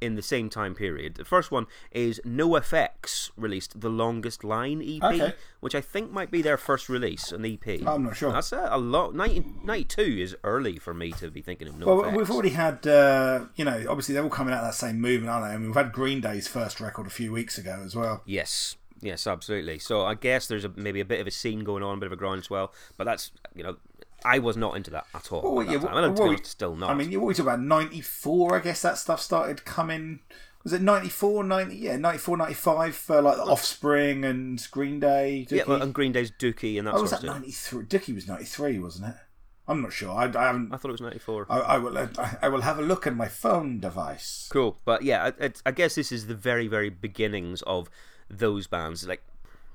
in the same time period. The first one is NoFX released the Longest Line EP, Okay. which I think might be their first release, an EP. I'm not sure. That's a, a lot. 92 is early for me to be thinking of NoFX. Well, we've already had, uh, you know, obviously they're all coming out of that same movement, aren't they? I mean, we've had Green Day's first record a few weeks ago as well. Yes. Yes, absolutely. So I guess there's a, maybe a bit of a scene going on, a bit of a groundswell, but that's you know, I was not into that at all. Well, at yeah, well, and to be well, honest, still not. I mean, you're always talking about 94, I guess that stuff started coming. Was it 94, 90? Yeah, 94, 95 for like the Offspring and Green Day. yeah, Dookie? well, and Green Day's Dookie and that oh, was that 93? Dookie was 93, wasn't it? I'm not sure. I, I haven't. I thought it was 94. I, I will. I, I will have a look at my phone device. Cool, but yeah, I- I guess this is the very, very beginnings of those bands, like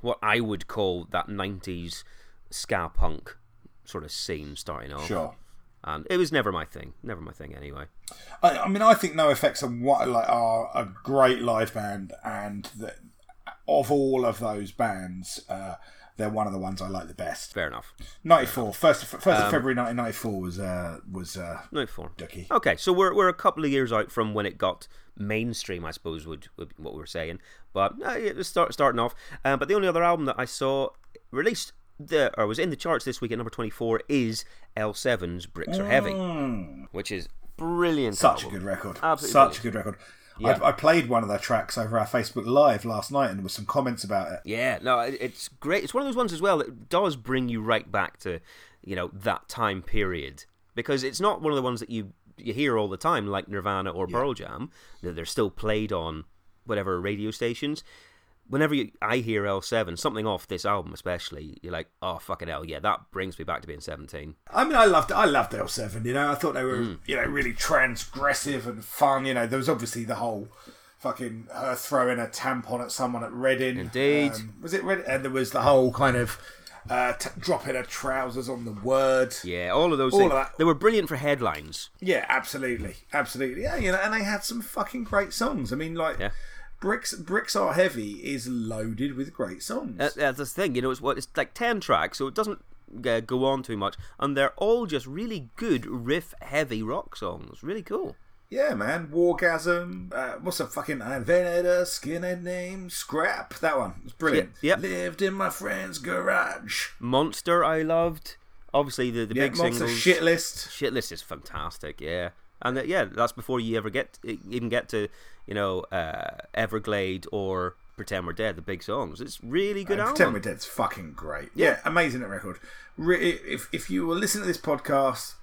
what I would call that '90s ska punk sort of scene starting off. Sure. And it was never my thing. Never my thing anyway. I, I mean, I think NoFX are what like are a great live band, and that of all of those bands, uh, they're one of the ones I like the best. Fair enough. 94, first of, first Um, of February 1994 was uh, was uh, No four. Dookie. Okay, so we're we're a couple of years out from when it got mainstream, I suppose, would, would be what we were saying. But uh, start starting off. Uh, but the only other album that I saw released the or was in the charts this week at number twenty four is L7's Bricks Are Heavy, which is brilliant. Mm. Such a good record. Absolutely Such a good record. I, I played one of their tracks over our Facebook Live last night, and there was some comments about it. Yeah, no, it's great. It's one of those ones as well that does bring you right back to, you know, that time period because it's not one of the ones that you you hear all the time like Nirvana or Pearl Jam that they're still played on whatever radio stations. Whenever you, I hear L7, something off this album especially, you're like, oh fucking hell, yeah, that brings me back to being 17. I mean, I loved I loved L7. You know, I thought they were Mm. you know really transgressive and fun. You know, there was obviously the whole fucking her throwing a tampon at someone at Reading. Indeed. Um, was it Reading? And there was the whole kind of uh, t- dropping her trousers on the word. Yeah, all of those All things. of that. They were brilliant for headlines. Yeah, absolutely, absolutely. Yeah, you know, and they had some fucking great songs. I mean, like Yeah. Bricks bricks are heavy is loaded with great songs. That- That's the thing, you know, it's what it's like ten tracks, so it doesn't uh, go on too much, and they're all just really good riff-heavy rock songs. Really cool. Yeah, man. Wargasm. Uh, what's the fucking I invented a skinhead name? Scrap. That one. It's brilliant. Yeah, yep. Lived in my friend's garage. Monster, I loved. Obviously, the, the Yeah, big Monster singles. shit list. Shit list is fantastic, yeah. And uh, yeah, that's before you ever get even get to you know uh, Everglade or Pretend We're Dead, the big songs. It's really good And album. Pretend We're Dead's fucking great. Yeah, amazing at record. Re- if if you were listening to this podcast.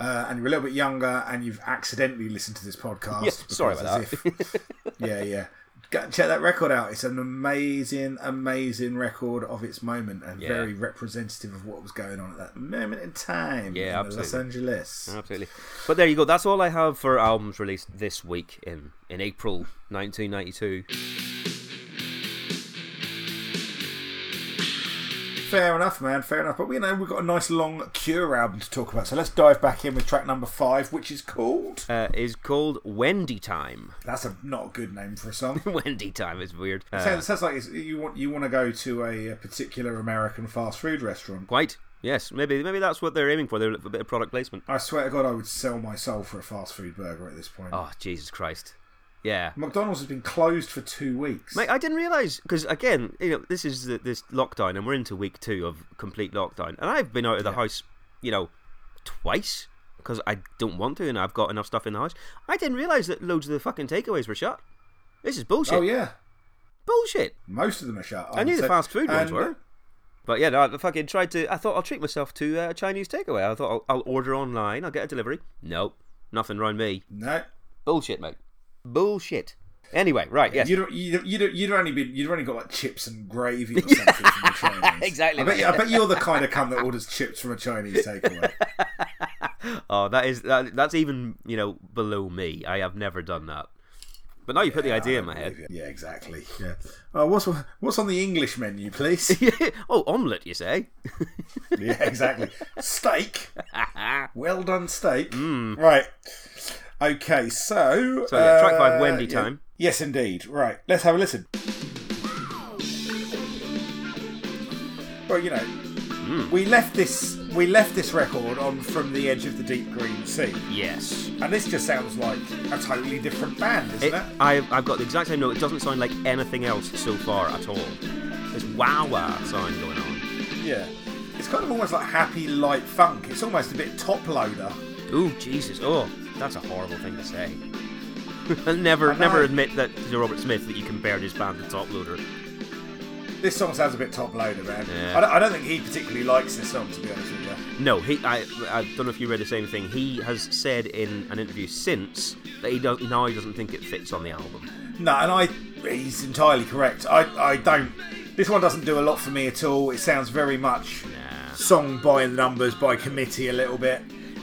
Uh, and you're a little bit younger, and you've accidentally listened to this podcast. Yeah, sorry about as if- yeah, yeah. Go and check that record out. It's an amazing, amazing record of its moment, and Yeah. very representative of what was going on at that moment in time. Yeah, in Los absolutely. Angeles. Absolutely. But there you go. That's all I have for albums released this week in, in April 1992. Fair enough, man. Fair enough. But you know, we've got a nice long Cure album to talk about. So let's dive back in with track number five, which is called. Uh, is called Wendy Time. That's a not a good name for a song. Wendy Time is weird. Uh, sounds, sounds like it's, you want you want to go to a, a particular American fast food restaurant. quite. Yes, maybe maybe that's what they're aiming for. They're a bit of product placement. I swear to God, I would sell my soul for a fast food burger at this point. Oh Jesus Christ! Yeah. McDonald's has been closed for two weeks. Mate, I didn't realise because again, you know, this is the, this lockdown, and we're into week two of complete lockdown, and I've been out of the house, you know, twice because I don't want to, and I've got enough stuff in the house. I didn't realise that loads of the fucking takeaways were shut. This is bullshit. oh yeah, Bullshit. most of them are shut. I knew the fast food ones were. But yeah, no, I fucking tried to. I thought I'll treat myself to uh, a Chinese takeaway. I thought I'll, I'll order online. I'll get a delivery. Nope, nothing around me. No, Bullshit, mate. Bullshit. Anyway, right? Yes. you don't. You don't. You don't. You'd only been. You'd only got like chips and gravy or something from the Chinese. Exactly, I bet, you, I bet you're the kind of cunt that orders chips from a Chinese takeaway. Oh, that is that, that's even you know below me. I have never done that. But now you put the idea in my head. Yeah, exactly. Yeah. Uh, what's what's on the English menu, please? oh, omelette, you say? yeah, exactly. Steak. well done, steak. Right. Okay, so. So, yeah, track five, uh, Wendy yeah. time. Yes, indeed. Right, let's have a listen. Well, you know, Hmm. we left this we left this record on from the edge of the deep green sea, Yes. and this just sounds like a totally different band, isn't It, it? I've, I've got the exact same note. It doesn't sound like anything else so far at all. There's wah wah sound going on. Yeah. It's kind of almost like happy light funk. It's almost a bit Toploader. Ooh, Jesus. Oh, that's a horrible thing to say. Never, I never admit that to Robert Smith that you compared his band to Toploader. This song sounds a bit Toploader, man. Yeah. I, don't, I don't think he particularly likes this song, to be honest with you. No, he. I, I don't know if you read the same thing. He has said in an interview since that he does now he doesn't think it fits on the album. No, and I he's entirely correct. I, I don't. This one doesn't do a lot for me at all. It sounds very much Nah. song by the numbers, by committee a little bit.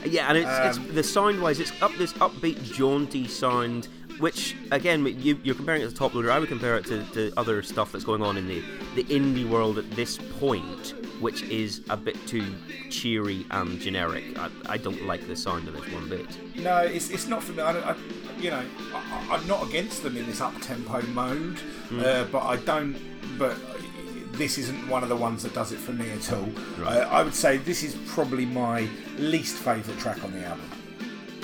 Yeah, and it's, Um, it's the sound wise, it's up this upbeat, jaunty sound. Which again, you, you're comparing it to Toploader. I would compare it to, to other stuff that's going on in the the indie world at this point, which is a bit too cheery and generic. I, I don't like the sound of this one bit. No, it's, it's not for me. I, I you know, I, I'm not against them in this up tempo mode, uh, but I don't. But this isn't one of the ones that does it for me at all. Right. Uh, I would say this is probably my least favourite track on the album.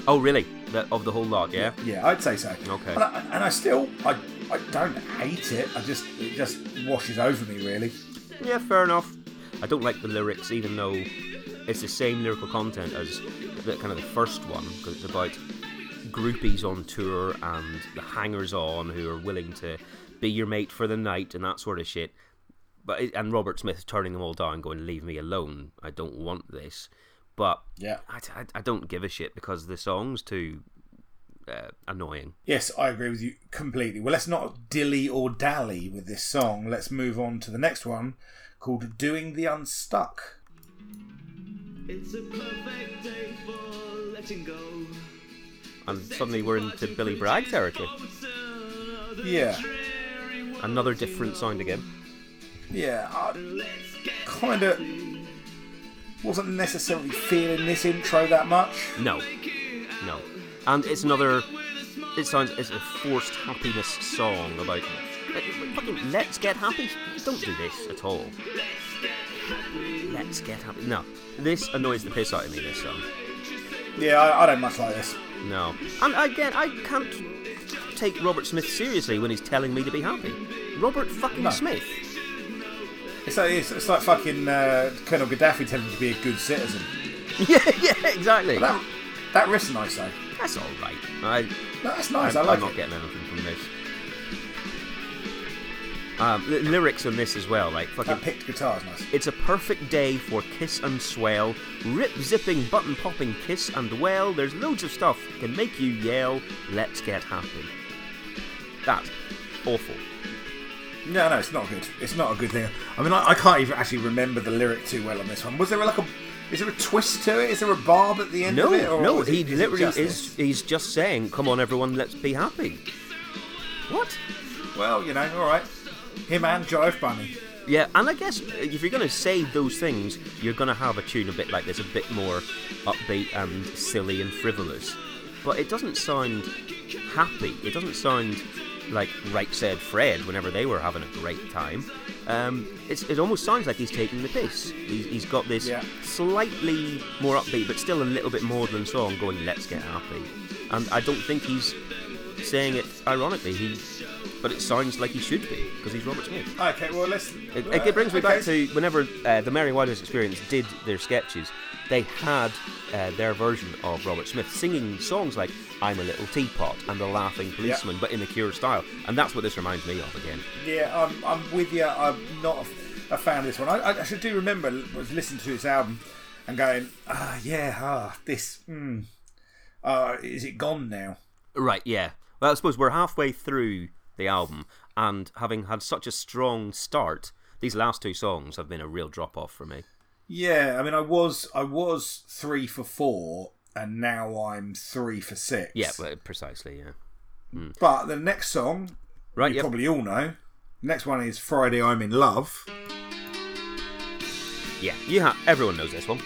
Oh, really? The, of the whole lot, yeah. Yeah, I'd say so. Okay. And I, and I still, I, I don't hate it. I just, it just washes over me really. Yeah, fair enough. I don't like the lyrics, even though it's the same lyrical content as the kind of the first one, because it's about groupies on tour and the hangers-on who are willing to be your mate for the night and that sort of shit. But it, and Robert Smith turning them all down, going, "Leave me alone. I don't want this." But Yeah. I, I, I don't give a shit because the song's too uh, annoying. Yes, I agree with you completely. Well, let's not dilly or dally with this song. Let's move on to the next one called Doing the Unstuck. It's a perfect day for letting go. And suddenly we're into Billy Bragg territory. Yeah. Another different sound again. Yeah, I kind of wasn't necessarily feeling this intro that much. No, no, and it's another. It sounds it's a forced happiness song about. Uh, fucking let's get happy. Don't do this at all. Let's get happy. No, this annoys the piss out of me. This song. Yeah, I, I don't much like this. No, and again, I can't take Robert Smith seriously when he's telling me to be happy. Robert fucking No. Smith. It's like, it's, it's like fucking uh, Colonel Gaddafi telling you to be a good citizen. Yeah, yeah, exactly. That, that riff's nice though. That's all right. I, No, that's nice. I'm, I like I'm not it. getting anything from this. Um, the lyrics on this as well, like fucking. That picked guitar's nice. It's a perfect day for kiss and swell, rip zipping, button popping, kiss and well. There's loads of stuff can make you yell. Let's get happy. That's awful. No, no, it's not good. It's not a good thing. I mean, I, I can't even actually remember the lyric too well on this one. Was there like a? Is there a twist to it? Is there a barb at the end No, of it? or no, he is literally is. this? He's just saying, "Come on, everyone, let's be happy." What? Well, you know, all right. Him and Jive Bunny. Yeah, and I guess uh, if you're going to say those things, you're going to have a tune a bit like this, a bit more upbeat and silly and frivolous. But it doesn't sound happy. It doesn't sound like Right Said Fred whenever they were having a great time. Um, it's, it almost sounds like he's taking the piss. He's, he's got this Yeah. slightly more upbeat, but still a little bit maudlin song going, Let's Get Happy. And I don't think he's saying it ironically. He, but it sounds like he should be because he's Robert Smith. Okay, well let's. It, it brings me back to whenever uh, the Mary Whitehouse Experience did their sketches, they had uh, their version of Robert Smith singing songs like "I'm a Little Teapot" and "The Laughing Policeman," but in the Cure style, and that's what this reminds me of again. Yeah, I'm, I'm with you. I'm not a, a fan of this one. I, I do remember was listening to this album and going, ah, yeah, ah, this, mm, uh, is it gone now? Right? Yeah. Well, I suppose we're halfway through the album, and having had such a strong start, these last two songs have been a real drop off for me. Yeah, I mean, I was, I was three for four, and now I'm three for six. Yeah, well, precisely. Yeah. But the next song, Right. you Yep. probably all know. Next one is Friday I'm in Love. Yeah. You ha- everyone knows this one.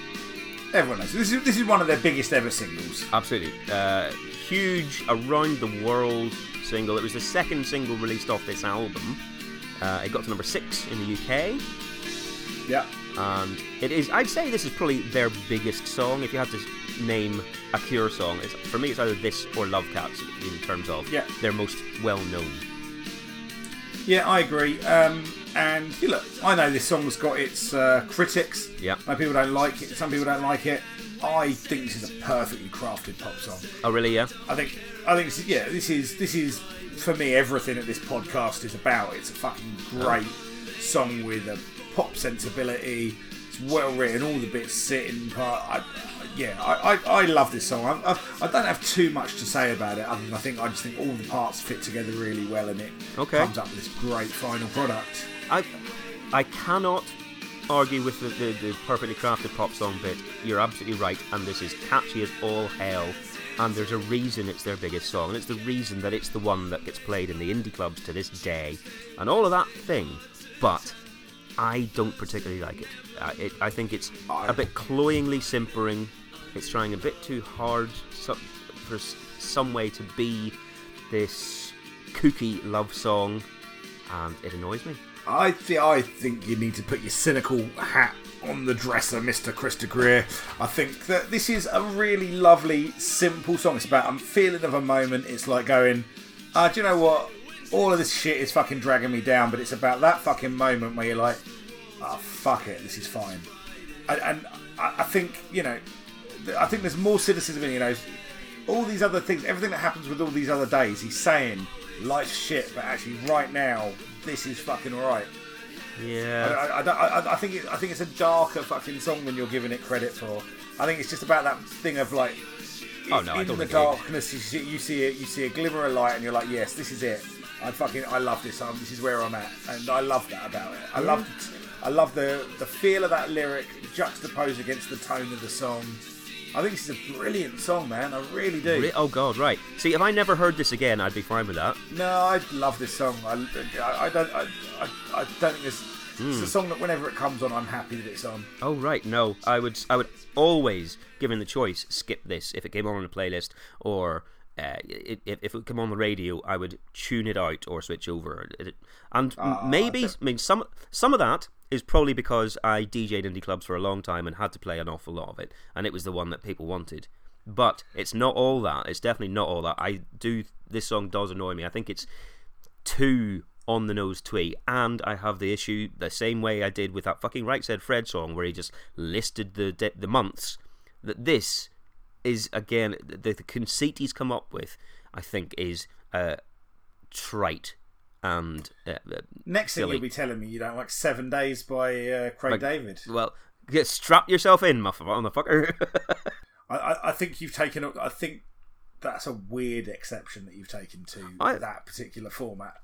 Everyone knows. This is this is one of their biggest ever singles. Absolutely. Uh, huge around the world single. It was the second single released off this album. Uh, it got to number six in the UK, Yeah. And it is. I'd say this is probably their biggest song. If you had to name a Cure song, it's, for me, it's either this or Love Cats in terms of Yeah. their most well known. Yeah, I agree. Um, and you look, I know this song's got its uh, critics. Yeah. Some people don't like it. Some people don't like it. I think this is a perfectly crafted pop song. Oh, really? Yeah. I think. I think. This is, yeah. This is. This is for me everything that this podcast is about. It's a fucking great song with a pop sensibility. It's well written. All the bits sit in part. I, yeah, I, I, I love this song. I, I, I don't have too much to say about it. Other than I think I just think all the parts fit together really well, and it Okay. comes up with this great final product. I I cannot argue with the, the, the perfectly crafted pop song bit. You're absolutely right, and this is catchy as all hell. And there's a reason it's their biggest song, and it's the reason that it's the one that gets played in the indie clubs to this day, and all of that thing. But I don't particularly like it. Uh, it I think it's a bit cloyingly simpering. It's trying a bit too hard for some way to be this kooky love song, and it annoys me. I think I think you need to put your cynical hat on the dresser, Mr. Krista Greer. I think that this is a really lovely, simple song. It's about a feeling of a moment. It's like going, uh, do you know what? All of this shit is fucking dragging me down, but it's about that fucking moment where you're like, oh, fuck it, this is fine. And, and I, I think, you know, I think there's more cynicism in, you know, all these other things, everything that happens with all these other days, he's saying, life's shit, but actually, right now, this is fucking alright. Yeah. I, I, I, I think it, I think it's a darker fucking song than you're giving it credit for. I think it's just about that thing of like, Oh, no, I in don't the darkness, you see, you see it, you see a glimmer of light, and you're like, yes, this is it. I fucking, I love this song. This is where I'm at, and I love that about it. I love, I love the the feel of that lyric juxtaposed against the tone of the song. I think this is a brilliant song, man. I really do. Re- Oh god, right. See, if I never heard this again, I'd be fine with that. No, I love this song. I, I, I don't. I, I, I don't think this. It's Hmm. a song that whenever it comes on, I'm happy that it's on. Oh right, no, I would, I would always, given the choice, skip this if it came on on a playlist, or uh, it, if if it came on the radio, I would tune it out or switch over. And m maybe, I mean, some some of that is probably because I DJed indie clubs for a long time and had to play an awful lot of it, and it was the one that people wanted. But it's not all that. It's definitely not all that. I do. This song does annoy me. I think it's too on the nose twee, and I have the issue the same way I did with that fucking Right Said Fred song, where he just listed the de- the months. That this is again the, the conceit he's come up with. I think is uh, trite and uh, uh, Next thing silly. you'll be telling me you don't like Seven Days by uh, Craig Like- David. well, get strap yourself in, motherfucker. I, I, think you've taken. a- I think that's a weird exception that you've taken to I- that particular format.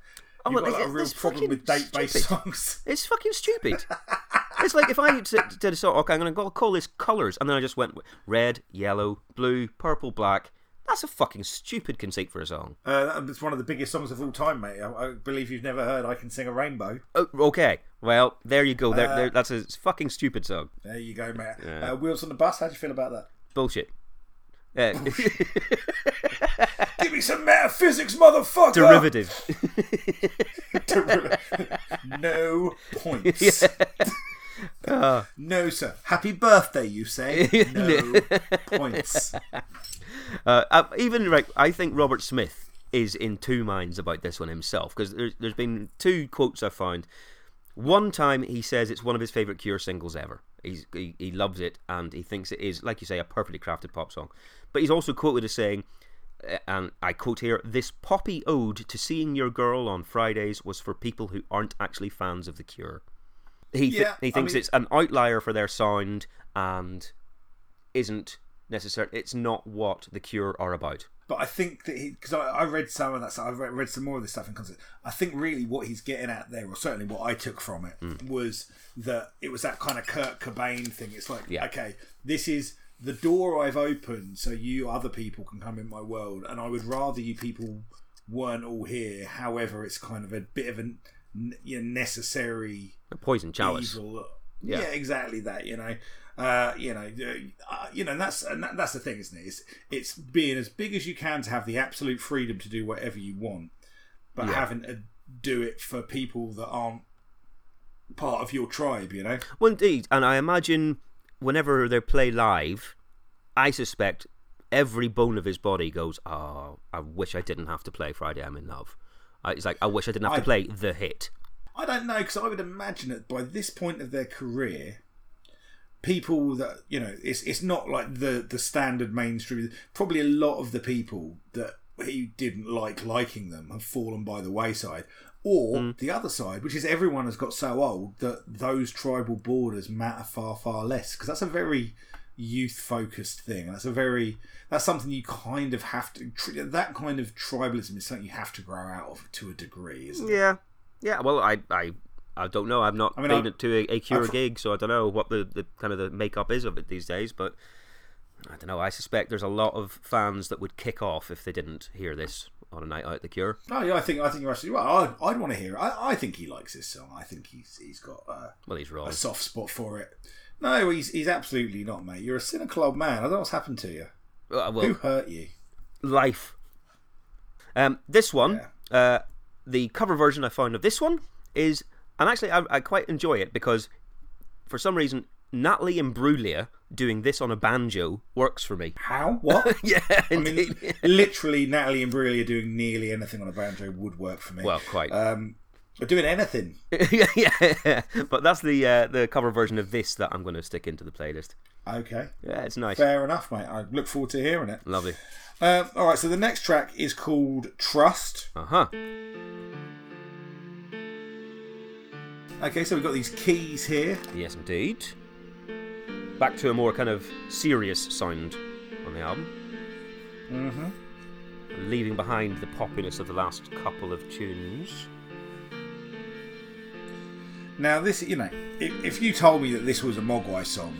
Oh, You've well, got like, a real problem with date-based songs. It's fucking stupid. it's like if I did a song, okay, I'm going to call this colours, and then I just went red, yellow, blue, purple, black. That's a fucking stupid conceit for a song. Uh, it's one of the biggest songs of all time, mate. I, I believe you've never heard "I Can Sing a Rainbow." Oh, okay, well, there you go. There, Uh, there, that's a fucking stupid song. There you go, mate. Yeah. Uh, Wheels on the bus. How do you feel about that? Bullshit. Uh, Give me some metaphysics, motherfucker. derivative. no points. No, sir. Happy birthday, you say? No points. Uh, uh, even right, I think Robert Smith is in two minds about this one himself because there's, there's been two quotes I found. One time he says it's one of his favorite Cure singles ever. He's, he he loves it and he thinks it is, like you say, a perfectly crafted pop song. But he's also quoted as saying, uh, and I quote here: "This poppy ode to seeing your girl on Fridays was for people who aren't actually fans of the Cure." He th- Yeah, he I thinks mean- it's an outlier for their sound and isn't necessary. It's not what the Cure are about. But I think that he, because I, I read some of that stuff, I've read, read some more of this stuff in concert. I think really what he's getting at there, or certainly what I took from it, Mm. was that it was that kind of Kurt Cobain thing. It's like, Yeah. okay, this is the door I've opened so you other people can come in my world, and I would rather you people weren't all here. However, it's kind of a bit of a n- you know, necessary A poison chalice. evil. Yeah. Yeah. exactly that. You know, uh, you know, uh, you know, that's and that, that's the thing, isn't it? It's, it's being as big as you can to have the absolute freedom to do whatever you want, but Yeah. having to do it for people that aren't part of your tribe. You know, Well, indeed, and I imagine whenever they play live, I suspect every bone of his body goes, "Oh, I wish I didn't have to play Friday I'm in Love." It's like I wish I didn't have to play the hit. I don't know because I would imagine that by this point of their career. People that you know, it's it's not like the the standard mainstream. Probably a lot of the people that he didn't like liking them have fallen by the wayside. Or hmm. the other side, which is everyone has got so old that those tribal borders matter far far less because that's a very youth focused thing. That's a very that's something you kind of have to tr- that kind of tribalism is something you have to grow out of to a degree, isn't it? Yeah, yeah. Well, I, I, I don't know. I've not I mean, been I- to a, a Cure I've- gig, so I don't know what the, the kind of the makeup is of it these days. But I don't know. I suspect there's a lot of fans that would kick off if they didn't hear this on a night out at the Cure. Oh yeah, I think I think you're absolutely right. I'd, I'd want to hear it. I, I think he likes this song. I think he's he's got uh, Well, he's wrong. a soft spot for it. No, he's he's absolutely not, mate. You're a cynical old man. I don't know what's happened to you. Uh, Who hurt you? life. Um, this one, uh, the cover version I found of this one is, and actually I, I quite enjoy it because for some reason Natalie Imbruglia doing this on a banjo works for me. How? What? yeah, I mean, literally, Natalie and Imbruglia doing nearly anything on a banjo would work for me. well, quite. um, doing anything. yeah, yeah, but that's the uh, the cover version of this that I'm going to stick into the playlist. Okay, Yeah, it's nice, fair enough, mate. I look forward to hearing it. lovely. Um, all right, so the next track is called Trust. Uh huh. Okay, so we've got these keys here. Yes, indeed. Back to a more kind of serious sound on the album. Mm-hmm. Leaving behind the poppiness of the last couple of tunes. Now, this, you know, if, if you told me that this was a Mogwai song,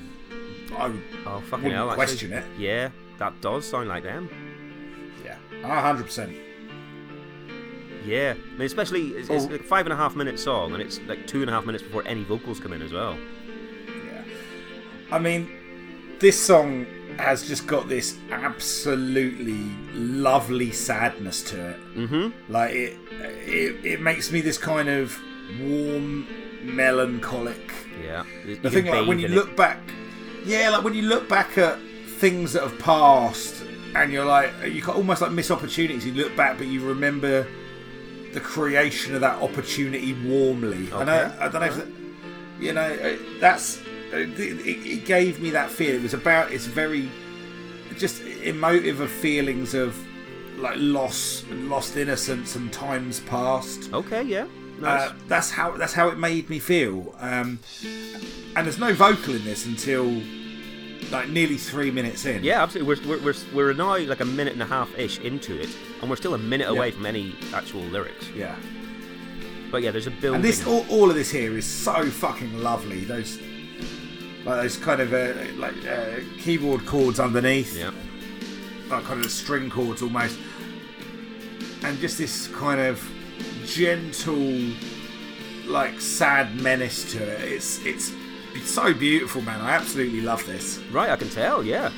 I would, Oh, fucking hell. actually. question it. Yeah, that does sound like them. yeah, hundred percent. Yeah. I mean, especially, it's, it's Oh. like a five and a half minute song, and it's like two and a half minutes before any vocals come in as well. Yeah, I mean, this song has just got this absolutely lovely sadness to it. Mm-hmm. Like it, it, it makes me this kind of warm, melancholic. Yeah. You The thing, like when you look back, yeah, like when you look back at things that have passed, and you're like, you can almost like miss opportunities. You look back, but you remember the creation of that opportunity warmly. I know, Okay. I don't know if that, you know uh, that's uh, it, it it gave me that feel. It was about it's very just emotive of feelings of like loss, and lost innocence, and times past. Okay, yeah. Nice. Uh, that's how that's how it made me feel. Um, and there's no vocal in this until like nearly three minutes in. Yeah, absolutely. We're, we're, we're, we're now like a minute and a half ish into it, and we're still a minute away from any actual lyrics. yeah. But yeah, there's a building. And this all, all of this here is so fucking lovely. Those like those kind of uh, like uh, keyboard chords underneath. yeah, like kind of string chords almost, and just this kind of gentle, like sad menace to it. It's it's it's so beautiful, man. I absolutely love this. Right, I can tell, yeah.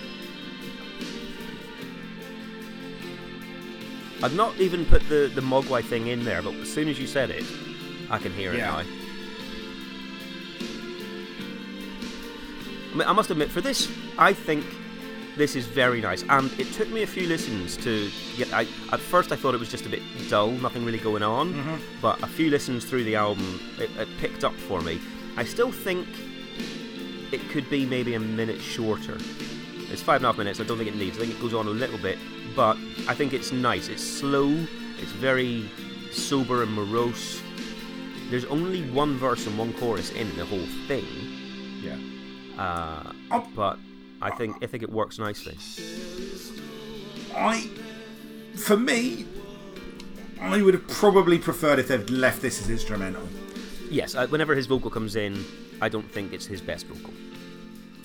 I've not even put the, the Mogwai thing in there, but as soon as you said it, I can hear Yeah. it now. I, mean, I must admit, for this, I think this is very nice, and it took me a few listens to get. I, at first, I thought it was just a bit dull, nothing really going on, but a few listens through the album, it, it picked up for me. I still think it could be maybe a minute shorter. It's five and a half minutes. I don't think it needs. I think it goes on a little bit, but I think it's nice. It's slow. It's very sober and morose. There's only one verse and one chorus in the whole thing, Yeah. uh, Oh. but I think I think it works nicely. I, for me, I would have probably preferred if they'd left this as instrumental. Yes, uh, whenever his vocal comes in, I don't think it's his best vocal.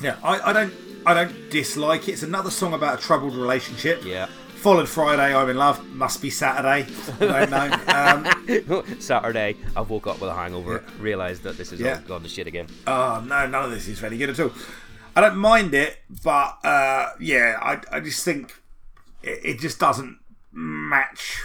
Yeah, I, I don't I don't dislike it. It's another song about a troubled relationship. Yeah. Followed Friday, I'm in love. Must be Saturday. I don't know. Um, Saturday, I woke up with a hangover, realised that this is Yeah. all gone to shit again. oh no, none of this is very good at all. I don't mind it, but uh, yeah, I, I just think it, it just doesn't match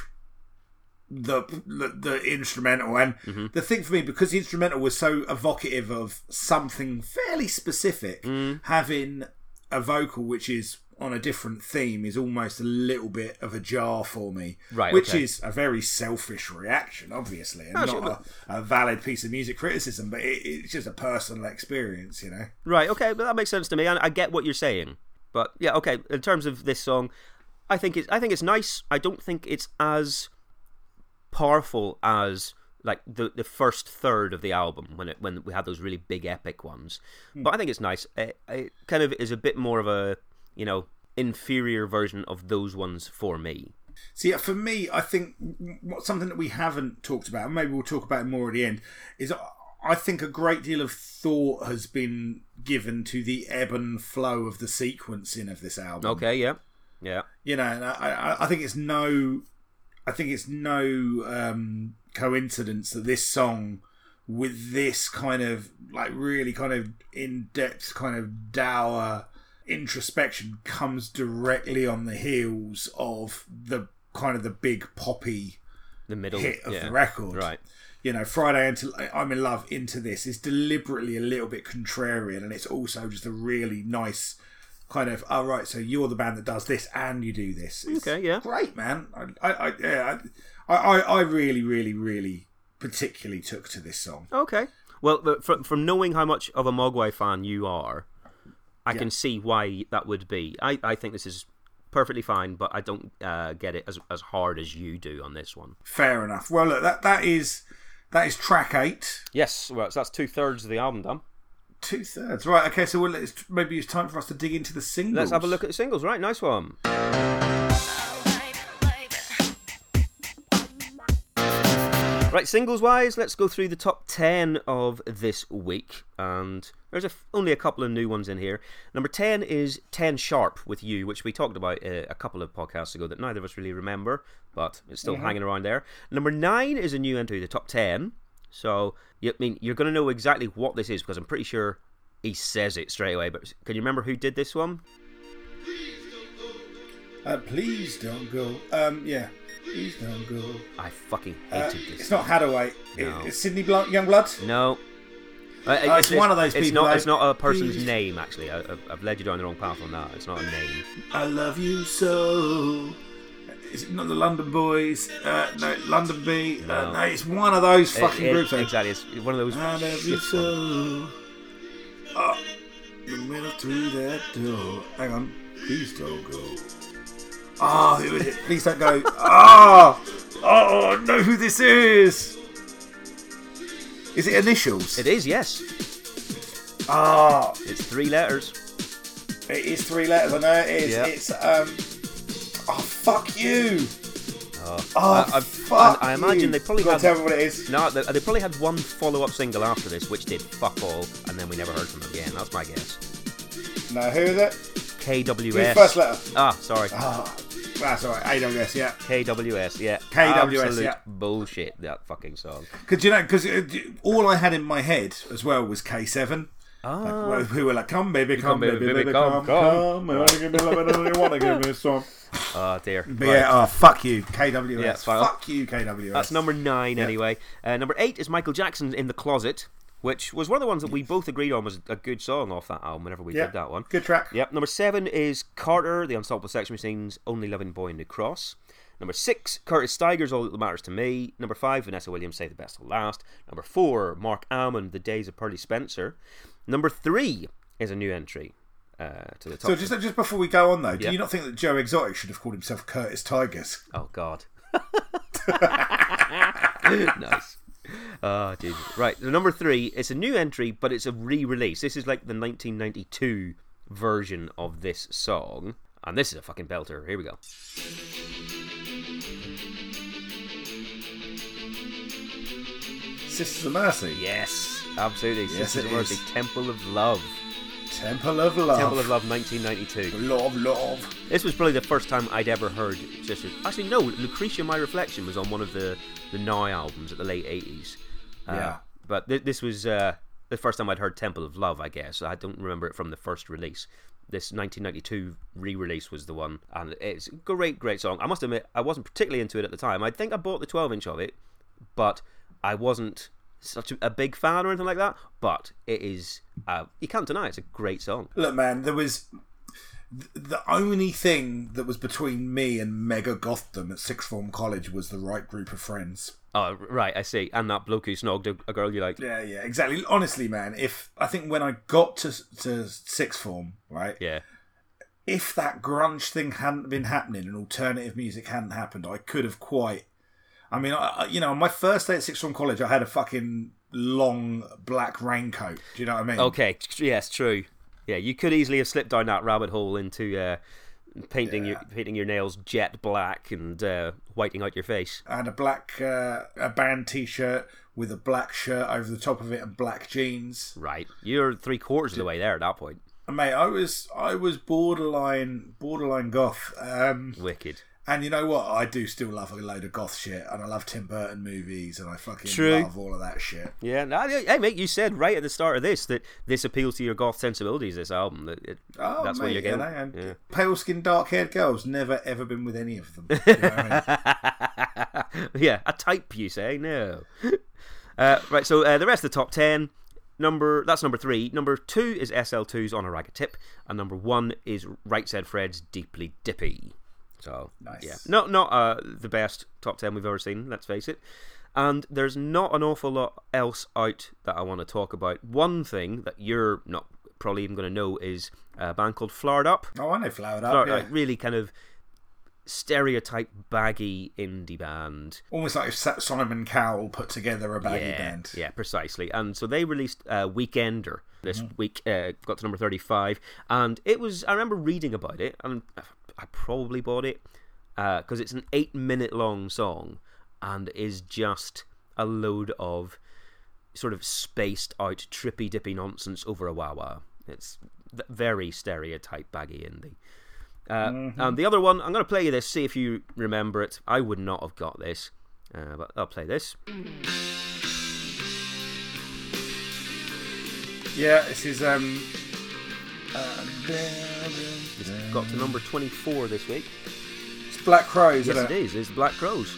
the the, the instrumental. And the thing for me, because the instrumental was so evocative of something fairly specific, having a vocal which is on a different theme is almost a little bit of a jar for me. Right, Which okay. is a very selfish reaction, obviously, and sure, not a, a valid piece of music criticism, but it, it's just a personal experience, you know? Right, okay, but that makes sense to me, and I get what you're saying. But yeah, okay. In terms of this song, I think it's I think it's nice. I don't think it's as powerful as like the the first third of the album when it when we had those really big epic ones. Hmm. But I think it's nice. It, it kind of is a bit more of a you know inferior version of those ones for me. See, yeah, for me, I think what something that we haven't talked about, and maybe we'll talk about it more at the end, is I think a great deal of thought has been given to the ebb and flow of the sequencing of this album. Okay, yeah, yeah, you know, and I, I, I think it's no, I think it's no um, coincidence that this song, with this kind of like really kind of in depth, kind of dour introspection, comes directly on the heels of the kind of the big poppy the middle hit of yeah. the record. Right. You know, Friday until I'm in love into this is deliberately a little bit contrarian, and it's also just a really nice kind of. All right, so you're the band that does this, and you do this. It's Okay, yeah. great, man. I, I, I yeah, I, I, I really, really, really particularly took to this song. Okay. Well, from from knowing how much of a Mogwai fan you are, I Yeah. can see why that would be. I, I think this is perfectly fine, but I don't uh, get it as as hard as you do on this one. Fair enough. Well, look, that that is that is track eight. Yes, well, so that's two thirds of the album done. Two thirds, right? Okay, so well, it's, maybe it's time for us to dig into the singles. Let's have a look at the singles. Right, nice one. Right, singles wise, let's go through the top 10 of this week. And there's a f only a couple of new ones in here. Number 10 is 10 Sharp with You, which we talked about uh, a couple of podcasts ago that neither of us really remember, but it's still hanging around there. Number 9 is a new entry, the top 10. So, you, I mean, you're going to know exactly what this is because I'm pretty sure he says it straight away. But can you remember who did this one? Please don't go. Uh, please don't go. Um, yeah, please don't go. I fucking Uh, hated this. it's not Hadaway. No. It's Sydney Blunt, Youngblood. No. Uh, Oh, it's one of those it's Not, though. it's not a person's Please. name, actually. I, I've, I've led you down the wrong path on that. It's not a name. I love you so. Is it not the London Boys? Uh, no, London B. Uh, No. no, it's one of those fucking it- groups. though. exactly. It's one of those. I love you shit ones. so. Oh, the minute through that door. Hang on. Please don't go. Oh, who is it? Please don't go. Oh, oh, I know who this is. Is it initials? It is, yes. Oh, It's three letters. it is three letters. I know it is. Yeah. It's um. Oh fuck you! Oh, Oh I, I- fuck! I, I imagine you. they probably Go on, had. tell me what it is. No, they, they probably had one follow-up single after this, which did fuck all, and then we never heard from them again. That's my guess. No, who is it? KWS. First letter. Ah, sorry. Ah, that's alright. AWS, yeah. KWS, yeah. KWS, Absolute yeah. Bullshit, that fucking song. Because you know, because all I had in my head as well was K7. Ah. Like, who were like, "Come, baby, come, Come, baby, baby, baby, come, come, come." come. I give me love, I wanna give me a song." Oh, dear. But Right. yeah, oh fuck you, KWS. Yeah, fuck you, KWS. That's number nine, anyway. Uh, number eight is Michael Jackson in the Closet, which was one of the ones that we both agreed on was a good song off that album. Whenever we Yeah, did that one. Good track. Yep. Number seven is Carter, the Unstoppable Sex Machine's Only Loving Boy in the Cross. Number six, Curtis Steiger's All That Matters to Me. Number five, Vanessa Williams, Say the Best Till Last. Number four, Mark Almond, The Days of Pearly Spencer. Number three is a new entry uh, to the top. So just just before we go on though, do you not think that Joe Exotic should have called himself Curtis Tigers? Oh God. nice. Ah, oh, dude. Right, the number three. It's a new entry, but it's a re-release. This is like the 1992 version of this song, and this is a fucking belter. Here we go. Sisters of Mercy. Yes, absolutely. Yes, Sisters of Mercy, is. Temple of Love. Temple of Love. Temple of Love, 1992. Love, love. This was probably the first time I'd ever heard Sisters. Actually, no. Lucretia, My Reflection was on one of the the Now albums at the late 80s. Uh, Yeah. But th- this was uh, the first time I'd heard Temple of Love. I guess I don't remember it from the first release. This 1992 re-release was the one, and it's a great, great song. I must admit, I wasn't particularly into it at the time. I think I bought the 12-inch of it, but I wasn't such a, big fan or anything like that. But it is, uh, you can't deny it's a great song. Look, man, there was the only thing that was between me and mega gothdom at sixth form college was the right group of friends. Oh, right, I see. And that bloke who snogged a, a girl you like. Yeah, yeah, exactly. Honestly, man, if I think when I got to to sixth form, right, Yeah. if that grunge thing hadn't been happening and alternative music hadn't happened, I could have quite. I mean, I, you know, on my first day at sixth form college, I had a fucking long black raincoat. Do you know what I mean? Okay, yes, true. Yeah, you could easily have slipped down that rabbit hole into uh, painting your painting your nails jet black and uh, whiting out your face. I had a black uh, a band T-shirt with a black shirt over the top of it and black jeans. Right, you're three quarters of the way there at that point. And mate, I was I was borderline borderline goth. Um, Wicked. And you know what? I do still love a load of goth shit, and I love Tim Burton movies, and I fucking True. love all of that shit. Yeah, no, hey mate, you said right at the start of this that this appeals to your goth sensibilities. This album, that it, Oh, that's mate, what you're you getting. know, Yeah. pale skinned, dark haired girls. Never ever been with any of them. You know I mean? yeah, a type you say no. uh, right, so uh, the rest of the top ten. Number that's number three. Number two is SL2's on a Ragga Tip, and number one is Right Said Fred's Deeply Dippy. So Nice. yeah, not not uh, the best top ten we've ever seen. Let's face it. And there's not an awful lot else out that I want to talk about. One thing that you're not probably even going to know is a band called Flared Up. Oh, I know Flowered Up. Flared- yeah. like really kind of stereotype baggy indie band. Almost like if Simon Cowell put together a baggy yeah, band. Yeah, precisely. And so they released uh, Weekender this Mm-hmm. week, uh, got to number 35. And it was, I remember reading about it, and I probably bought it because it's an eight minute long song and is just a load of sort of spaced out, trippy dippy nonsense over a wah wah. It's very stereotype baggy indie. Uh, Mm-hmm. And the other one, I'm going to play you this, see if you remember it. I would not have got this, uh, but I'll play this. Yeah, this is um. Uh, it's Got to number 24 this week. It's Black Crowes, Yes, isn't it is. It's Black Crowes.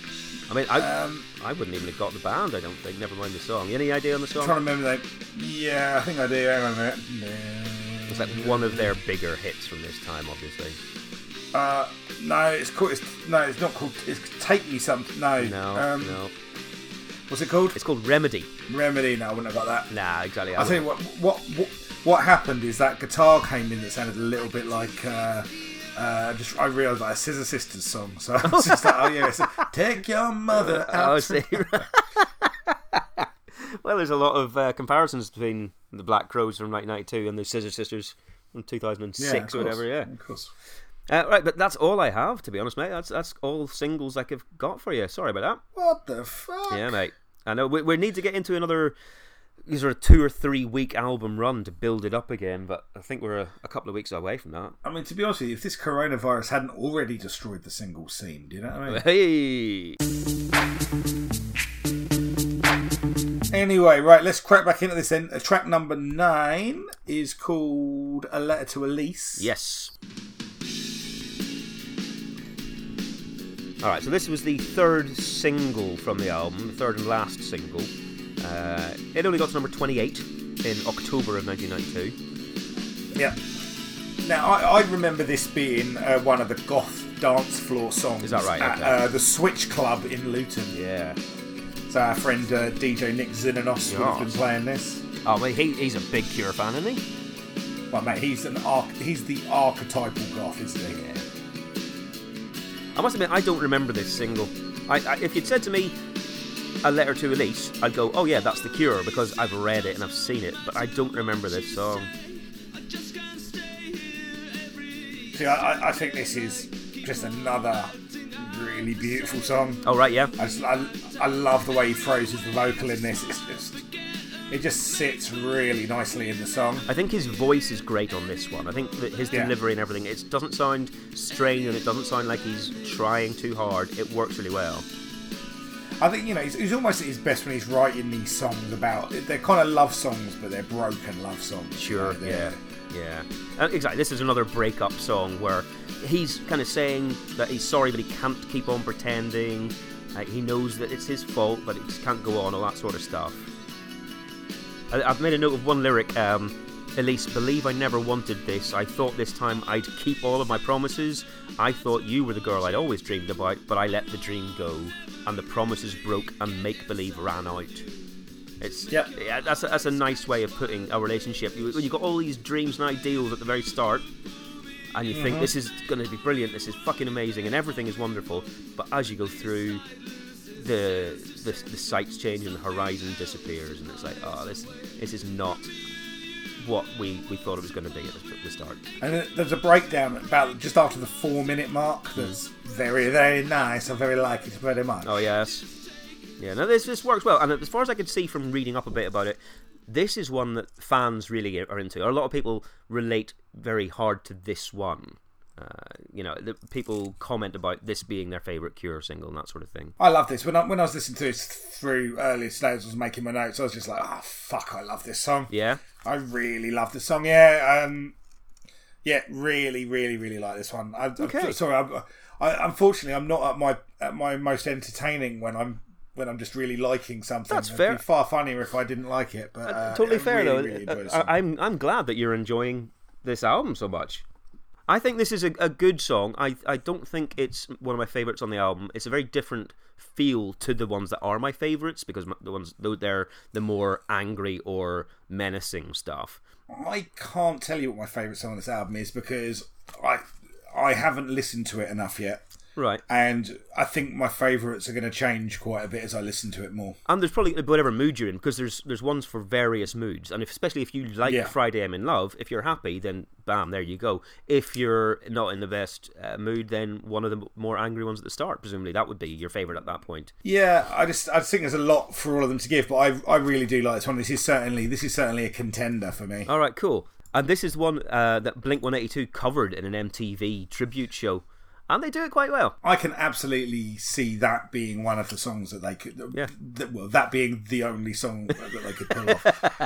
I mean, I, Um, I wouldn't even have got the band, I don't think. Never mind the song. Any idea on the song? I'm trying to remember that. Yeah, I think I do. Hang on a minute. It's like one of their bigger hits from this time, obviously. Uh, no, it's called. It's, no, it's not called. It's Take Me Something. No. No, Um, no. What's it called? It's called Remedy. Remedy. No, I wouldn't have got that. Nah, exactly. I tell you what, what. What what happened is that guitar came in that sounded a little bit like. Uh, uh, just I realised like a Scissor Sisters song, so I was just like, oh yeah, it's a take your mother out. Oh, see. well, there's a lot of uh, comparisons between the Black Crowes from 1992 and the Scissor Sisters from 2006 Yeah, or whatever. Yeah. of course. Uh, right, but that's all I have, to be honest, mate. That's that's all singles I've got for you. Sorry about that. What the fuck? Yeah, mate. I know we, we need to get into another these are a two or three week album run to build it up again, but I think we're a, a couple of weeks away from that. I mean, to be honest with you, if this coronavirus hadn't already destroyed the single scene, do you know what I mean? Hey, Anyway, right, let's crack back into this then. Uh, track number nine is called A Letter to Elise. yes. All right, so this was the third single from the album, the third and last single. Uh, it only got to number 28 in October of 1992. Yeah. Now, I, I remember this being uh, one of the goth dance floor songs. Is that right? At Okay. uh, the Switch Club in Luton. Yeah. So our friend uh, DJ Nick Zinanos would have been playing this. Oh, well, he, he's a big Cure fan, isn't he? Well, mate, he's an arch- he's the archetypal goth, isn't he? Yeah. I must admit, I don't remember this single. I, I, if you'd said to me, a letter to Elise, I'd go, oh yeah, that's The Cure, because I've read it and I've seen it, but I don't remember this song. See, I, I- think this is just another really beautiful song. Oh, right, yeah. I, just, I, I love the way he throws his vocal in this. It's just it just sits really nicely in the song. I think his voice is great on this one. I think that his Yeah. delivery and everything, it doesn't sound strained and it doesn't sound like he's trying too hard. It works really well. I think you know he's, he's almost at his best when he's writing these songs about. They're kind of love songs, but they're broken love songs. Sure, you know, yeah, yeah. Uh, exactly. This is another breakup song where he's kind of saying that he's sorry, but he can't keep on pretending. Uh, he knows that it's his fault, but it just can't go on, all that sort of stuff. I, I've made a note of one lyric. Um, Elise, believe I never wanted this. I thought this time I'd keep all of my promises. I thought you were the girl I'd always dreamed about, but I let the dream go, and the promises broke, and make believe ran out. It's Yep. yeah, that's a, that's a nice way of putting a relationship. You, when you got all these dreams and ideals at the very start, and you think mm-hmm. this is going to be brilliant, this is fucking amazing, and everything is wonderful. But as you go through, the the, the sights change and the horizon disappears, and it's like, oh, this this is not what we, we thought it was going to be at the, the start. And there's a breakdown about just after the four minute mark. That's very very nice. I very like it very much. Oh yes, yeah. No, this this works well, and as far as I could see from reading up a bit about it, this is one that fans really are into. A lot of people relate very hard to this one. Uh, you know, the, people comment about this being their favorite Cure single and that sort of thing. I love this. When I, when I was listening to this through earlier today, I was making my notes, I was just like, oh, fuck, I love this song. Yeah, I really love the song. Yeah, um, yeah, really, really, really like this one. I, Okay. I'm, sorry, I'm, I, unfortunately, I'm not at my at my most entertaining when I'm when I'm just really liking something. That's It'd fair. Be far funnier if I didn't like it. But uh, totally I fair really, though. Really I, song. I'm I'm glad that you're enjoying this album so much. I think this is a, a good song. I I don't think it's one of my favorites on the album. It's a very different feel to the ones that are my favorites because the ones they're the more angry or menacing stuff. I can't tell you what my favourite song on this album is because I I haven't listened to it enough yet, Right. and I think my favourites are going to change quite a bit as I listen to it more. And there's probably whatever mood you're in because there's there's ones for various moods, and if, especially if you like Yeah. Friday I'm in Love, if you're happy, then bam, there you go. If you're not in the best uh, mood, then one of the more angry ones at the start, presumably that would be your favorite at that point. Yeah, I just I just think there's a lot for all of them to give, but I I really do like this one. This is certainly this is certainly a contender for me. All right, cool. And this is one uh, that Blink 182 covered in an MTV tribute show, and they do it quite well. I can absolutely see that being one of the songs that they could. Yeah. That, well, that being the only song that they could pull off.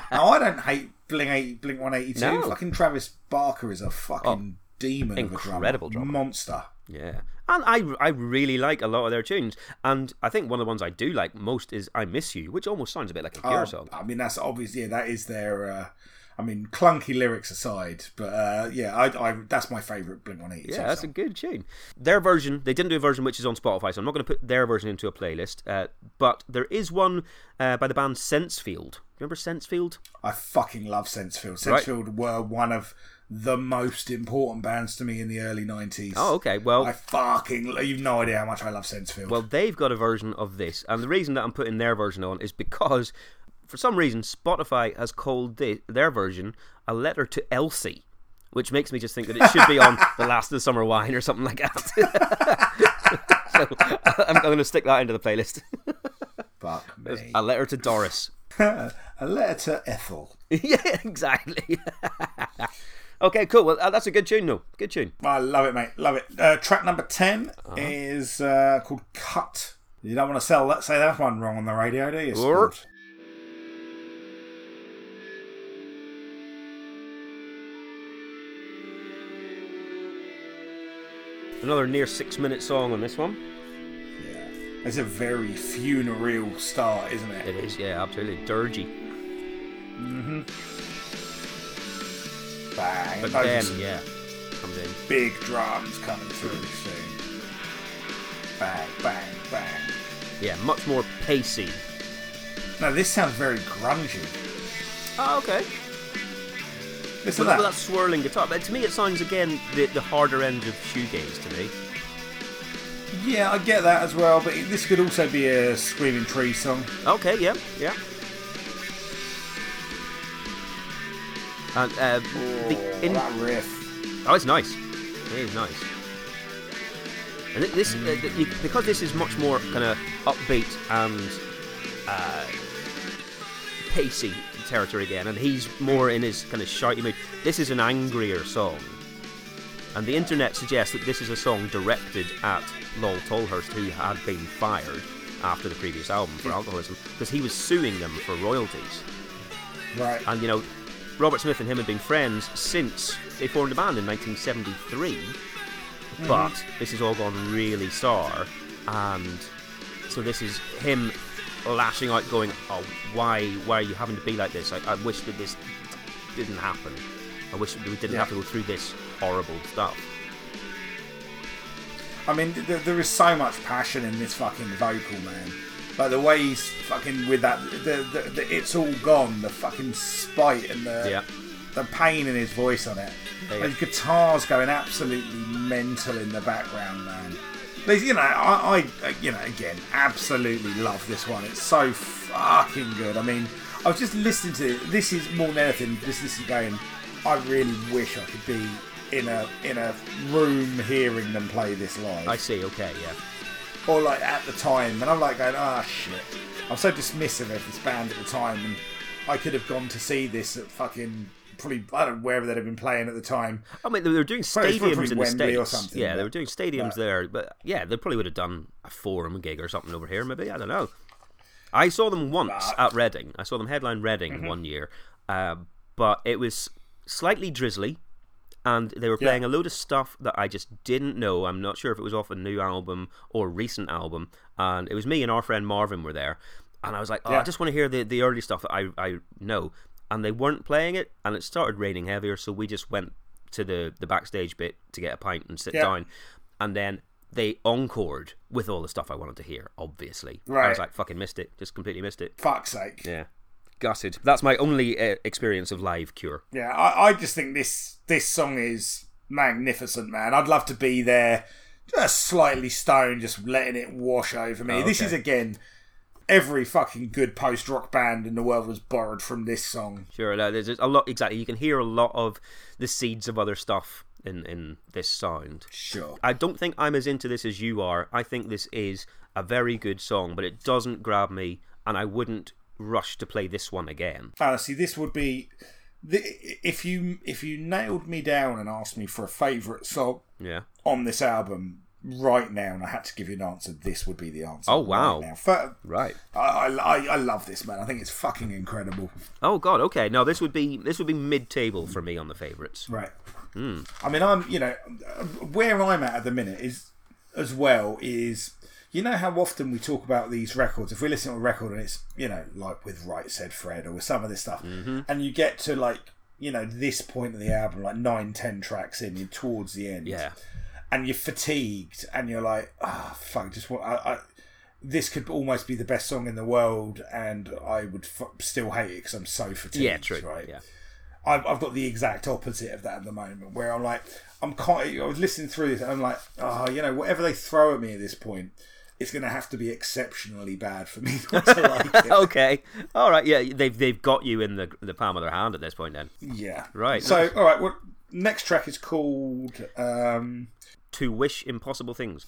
now I don't hate Blink eight Blink one eighty two. No. Oh, Fucking Travis Barker is a fucking demon incredible of a drummer. drummer. monster. Yeah, and I I really like a lot of their tunes, and I think one of the ones I do like most is "I Miss You," which almost sounds a bit like a Cure Oh, song. I mean, that's obvious. Yeah, that is their. Uh, I mean, clunky lyrics aside, but uh, yeah, I, I that's my favourite Blink One Eighty. Yeah, that's a good tune. Their version, they didn't do a version which is on Spotify, so I'm not going to put their version into a playlist. Uh, but there is one uh, by the band Sensefield. Remember Sensefield? I fucking love Sensefield. Right. Sensefield were one of the most important bands to me in the early nineties. Oh, okay. Well, I fucking you've no idea how much I love Sensefield. Well, they've got a version of this, and the reason that I'm putting their version on is because, for some reason, Spotify has called the, their version a letter to Elsie, which makes me just think that it should be on the Last of the Summer Wine or something like that. so I'm, I'm going to stick that into the playlist. fuck me. a letter to Doris. a letter to Ethel. yeah, exactly. okay, cool. Well, uh, that's a good tune, though. Good tune. I love it, mate. Love it. Uh, track number 10 is uh, called Cut. You don't want to sell that, say that one wrong on the radio, do you? Or- Another near six-minute song on this one. Yeah. It's a very funereal start, isn't it? It is, yeah, absolutely dirgy. Mm-hmm. Bang. But then, yeah, comes in. big drums coming through soon. Bang, bang, bang. Yeah, much more pacey. Now, this sounds very grungy. Oh, okay. Listen to that, that. that swirling guitar. But to me, it sounds again the, the harder end of shoegaze to me. Yeah, I get that as well, but this could also be a Screaming Tree song. Okay, yeah, yeah. And uh, the in- that riff. oh, it's nice. It is nice. And thi- this, uh, you, because this is much more kind of upbeat and uh, pacey territory again, and he's more in his kind of shouty mood. This is an angrier song, and the internet suggests that this is a song directed at Lol Tolhurst, who had been fired after the previous album for alcoholism, because he was suing them for royalties. Right. And you know, Robert Smith and him had been friends since they formed a band in 1973. Mm-hmm. But this has all gone really sour, and so this is him lashing out, going, "Oh, why, why are you having to be like this? I, I wish that this didn't happen. I wish that we didn't Yeah. have to go through this horrible stuff." I mean, th- there is so much passion in this fucking vocal, man. Like the way he's fucking with that, the, the, the it's all gone. The fucking spite and the Yeah. the pain in his voice on it. Yeah. His guitar's going absolutely mental in the background, man. You know, I, I, you know, again, absolutely love this one. It's so fucking good. I mean, I was just listening to it. This is more than anything. This is going, I really wish I could be in a in a room hearing them play this live I see. Okay, yeah. or like at the time, and I'm like going, ah, shit. I'm so dismissive of this band at the time, and I could have gone to see this at fucking probably I don't know wherever they'd have been playing at the time. I mean, they were doing stadiums in the Wembley or states. something, yeah, they were doing stadiums Right. there, but yeah, they probably would have done a forum gig or something over here. Maybe I don't know. I saw them once But- at Reading. I saw them headline Reading Mm-hmm. one year, uh, but it was slightly drizzly, and they were Yeah. playing a load of stuff that I just didn't know. I'm not sure if it was off a new album or recent album, and it was me and our friend Marvin were there, and I was like, oh, I just want to hear the the early stuff that I I know, and they weren't playing it, and it started raining heavier, so we just went to the the backstage bit to get a pint and sit Yeah. down, and then. They encored with all the stuff I wanted to hear. Obviously, I was like, "Fucking missed it! Just completely missed it." Fuck's sake. Yeah, gutted. That's my only uh, experience of live Cure. Yeah, I, I just think this this song is magnificent, man. I'd love to be there, just slightly stoned, just letting it wash over me. Oh, This is again, every fucking good post rock band in the world was borrowed from this song. Sure, no, there's a lot. Exactly, you can hear a lot of the seeds of other stuff in in this sound. Sure. I don't think I'm as into this as you are. I think this is a very good song, but it doesn't grab me, and I wouldn't rush to play this one again. Honestly, this would be if you if you nailed me down and asked me for a favourite song Yeah. on this album right now, and I had to give you an answer, this would be the answer. Oh, wow. Right. For- Right. I, I, I- love this man. I think it's fucking incredible. Oh God. Okay. No, this would be this would be mid-table for me on the favorites. Right. Hmm. I mean, I'm you know where I'm at at the minute is as well is you know how often we talk about these records. If we listen to a record and it's you know like with Right Said Fred or with some of this stuff, Mm-hmm. and you get to like you know this point of the album, like nine, ten tracks in, you're towards the end, Yeah. And you're fatigued, and you're like, ah, fuck, just what I. I this could almost be the best song in the world, and I would f- still hate it because I'm so fatigued. Yeah. True. Right. Yeah. I've, I've got the exact opposite of that at the moment, where I'm like, I'm quite. I was listening through this, and I'm like, oh, you know, whatever they throw at me at this point, it's going to have to be exceptionally bad for me not to like it. Okay. All right. Yeah. They've they've got you in the the palm of their hand at this point. Then Yeah, Right. So, all right, well, next track is called. Um, to wish impossible things.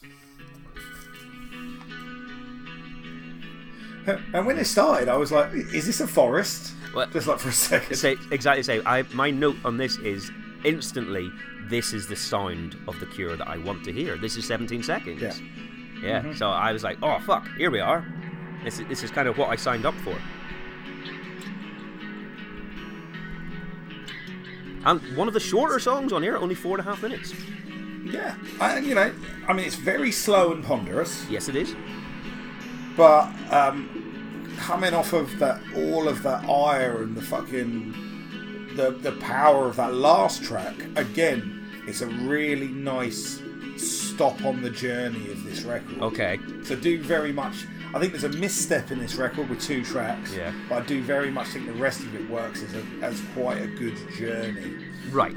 And when it started, I was like, "Is this a forest?" Well- Just like for a second. Say exactly say. I my note on this is instantly. This is the sound of the Cure that I want to hear. This is 17 seconds. Yeah. Yeah. Mm-hmm. So I was like, oh fuck, here we are. This is, this is kind of what I signed up for. And one of the shorter songs on here, only four and a half minutes. Yeah, and you know, I mean, it's very slow and ponderous, Yes, it is. but um, coming off of that, all of that ire and the fucking the the power of that last track, again, it's a really nice stop on the journey of this record. Okay. So do very much. I think there's a misstep in this record with two tracks. Yeah. But I do very much think the rest of it works as a, as quite a good journey. Right.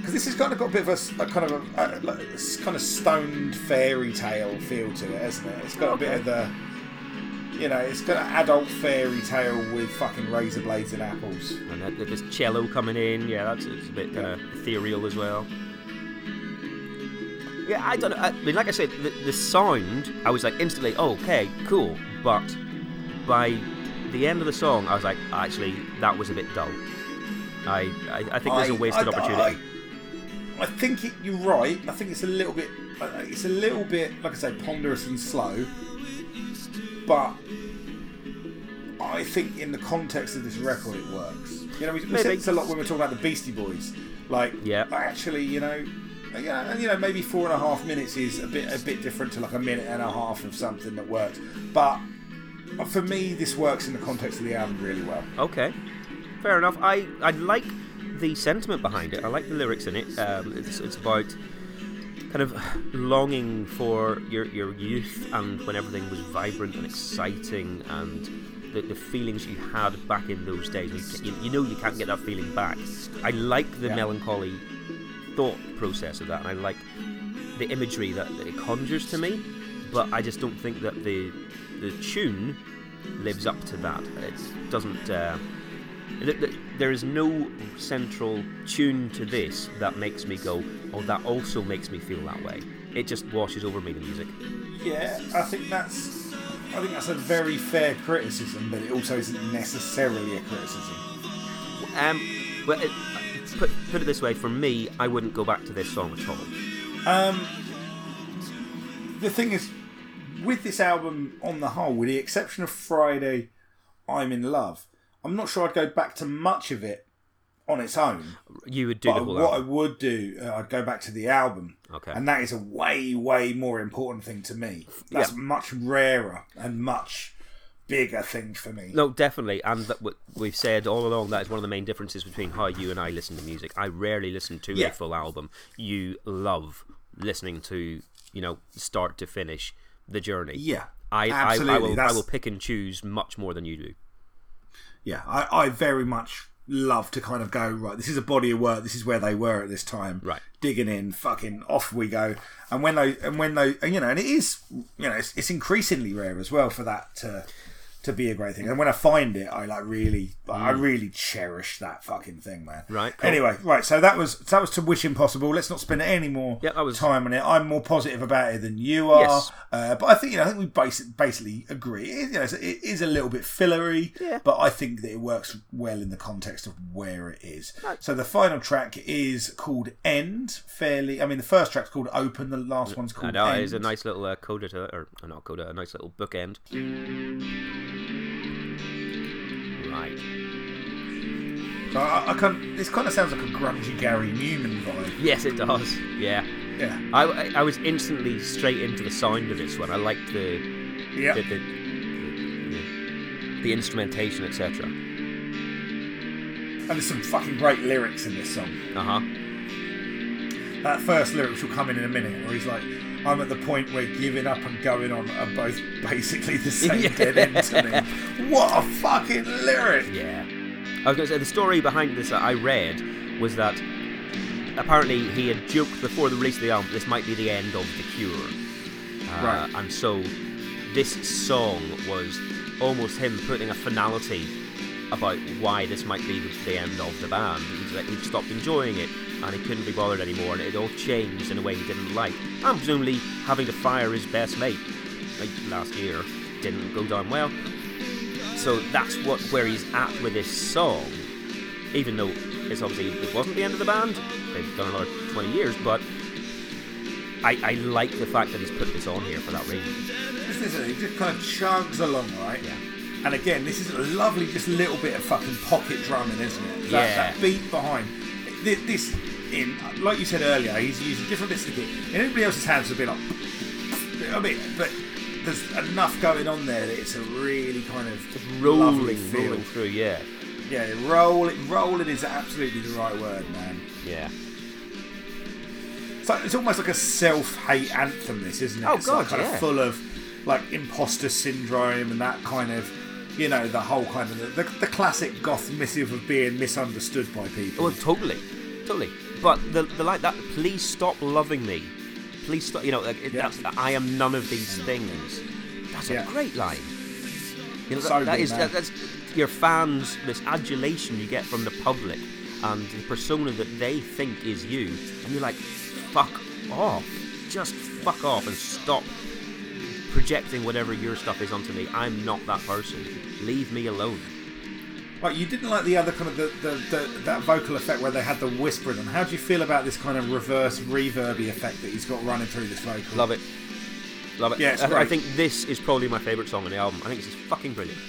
Because this has kind of got a bit of a kind of a, a, like, kind of stoned fairy tale feel to it, hasn't it? It's got a bit of the, you know, it's got an adult fairy tale with fucking razor blades and apples. and there's cello coming in. Yeah, that's it's a bit kind of uh, ethereal as well. Yeah, I don't know. I mean, like I said, the, the sound, I was like instantly, oh, okay, cool. But by the end of the song, I was like, actually, that was a bit dull. I, I, I think there's a wasted I- opportunity. I, think it, you're right. I think it's a little bit, uh, it's a little bit, like I say, ponderous and slow. But I think in the context of this record, it works. You know, we, we said this a lot when we were talking about the Beastie Boys. Like, Yeah. actually, you know, yeah, and you know, maybe four and a half minutes is a bit a bit different to like a minute and a half of something that works. But for me, this works in the context of the album really well. Okay, fair enough. I, I like the sentiment behind it. I like the lyrics in it. Um, it's, it's about kind of longing for your, your youth and when everything was vibrant and exciting and the, the feelings you had back in those days. You, you, you know you can't get that feeling back. I like the Yeah. melancholy thought process of that, and I like the imagery that, that it conjures to me. But I just don't think that the the tune lives up to that. It doesn't. Uh, there is no central tune to this that makes me go, "Oh, that also makes me feel that way." It just washes over me. The music. Yeah, I think that's I think that's a very fair criticism, but it also isn't necessarily a criticism. Um, well, it, put put it this way: for me, I wouldn't go back to this song at all. Um, the thing is, with this album on the whole, with the exception of Friday, I'm in love. I'm not sure I'd go back to much of it on its own. You would do But the whole what album. I would do, uh, I'd go back to the album. Okay. And that is a way, way more important thing to me. That's Yeah. much rarer and much bigger thing for me. No, definitely, and that we've said all along that is one of the main differences between how you and I listen to music. I rarely listen to Yeah. a full album. You love listening to, you know, start to finish the journey. Yeah, I, I, I absolutely. will I will pick and choose much more than you do. Yeah, I, I very much love to kind of go right. This is a body of work. This is where they were at this time. Right. digging in, fucking off we go. And when they and when they and, you know, and it is you know, it's, it's increasingly rare as well for that to to be a great thing. And when I find it, I like really, I really cherish that fucking thing, man. Mm. Right, cool. Anyway, right. So that was that was to wish impossible. Let's not spend any more that was- time on it. I'm more positive about it than you are. Yes. Uh, but I think you know, I think we basi- basically agree. It, you know, it's- a little bit fillery, Yeah. but I think that it works well in the context of where it is. So the final track is called "End." Fairly, I mean, the first track's called "Open." The last one's I called know "End." it's a nice little uh, coda to it, or not coda, a nice little bookend. Right. So I, I can, this kind of sounds like a grungy Gary Numan vibe. Yes, it does. Yeah. Yeah, I, I- I was instantly straight into the sound of this one. I liked the yeah. the, the, the, the instrumentation, etc. And there's some fucking great lyrics in this song. Uh huh. That first lyric, which will come in in a minute, where he's like, "I'm at the point where giving up and going on are both basically the same Yeah. dead end to me." What a fucking lyric! Yeah. I was going to say the story behind this that I read was that apparently he had joked before the release of the album this might be the end of the Cure, uh, Right. and so this song was almost him putting a finality about why this might be the, end of the band. Like, he'd stopped enjoying it and he couldn't be bothered anymore, and it all changed in a way he didn't like. And presumably having to fire his best mate like last year. didn't go down well. So that's what where he's at with this song, even though it's obviously it wasn't the end of the band. They've done another twenty years, but I, I like the fact that he's put this on here for that reason. This is it. He just kind of chugs along, right? Yeah. And again, this is a lovely, just little bit of fucking pocket drumming, isn't it? That, Yeah. that beat behind this, this. In like you said earlier, he's using different bits of the kit. In everybody else's hands would be like, I mean, but there's enough going on there that it's a really kind of lovely Rolling, feel. rolling through, yeah, Yeah, rolling, rolling is absolutely the right word, man. yeah. It's, like, it's almost like a self-hate anthem. This isn't it? Oh, it's like kind yeah. of full of like imposter syndrome and that kind of, you know, the whole kind of the, the, classic goth missive of being misunderstood by people. Well, totally, totally. But the the like that. Please stop loving me. Please stop. You know, like, it, Yeah. that's, I am none of these things. That's Yeah. a great line. You know, So that, that good, is man. that, that's your fans. This adulation you get from the public and the persona that they think is you, and you're like, fuck off. Just fuck off and stop projecting whatever your stuff is onto me. I'm not that person. Leave me alone. Like you didn't like the other kind of the, the, the that vocal effect where they had the whispering. And how do you feel about this kind of reverse reverby effect that he's got running through this vocal? Love it. Love it. Yeah, I, I think this is probably my favourite song on the album. I think this is fucking brilliant.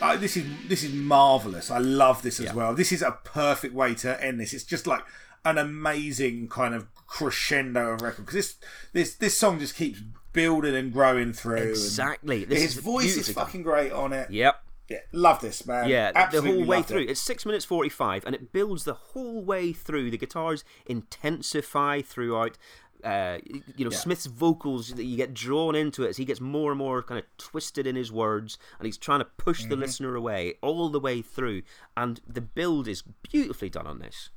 Uh, this is this is marvelous. I love this as Yeah. well. This is a perfect way to end this. It's just like an amazing kind of crescendo of record because this this this song just keeps building and growing through. Exactly. His is voice is fucking great on it. Yep. Yeah, love this man. Yeah, Absolutely the whole way through. It. It's six minutes forty-five, and it builds the whole way through. The guitars intensify throughout. Uh, you know, Yeah. Smith's vocals that you get drawn into it as he gets more and more kind of twisted in his words, and he's trying to push Mm-hmm. the listener away all the way through. And the build is beautifully done on this.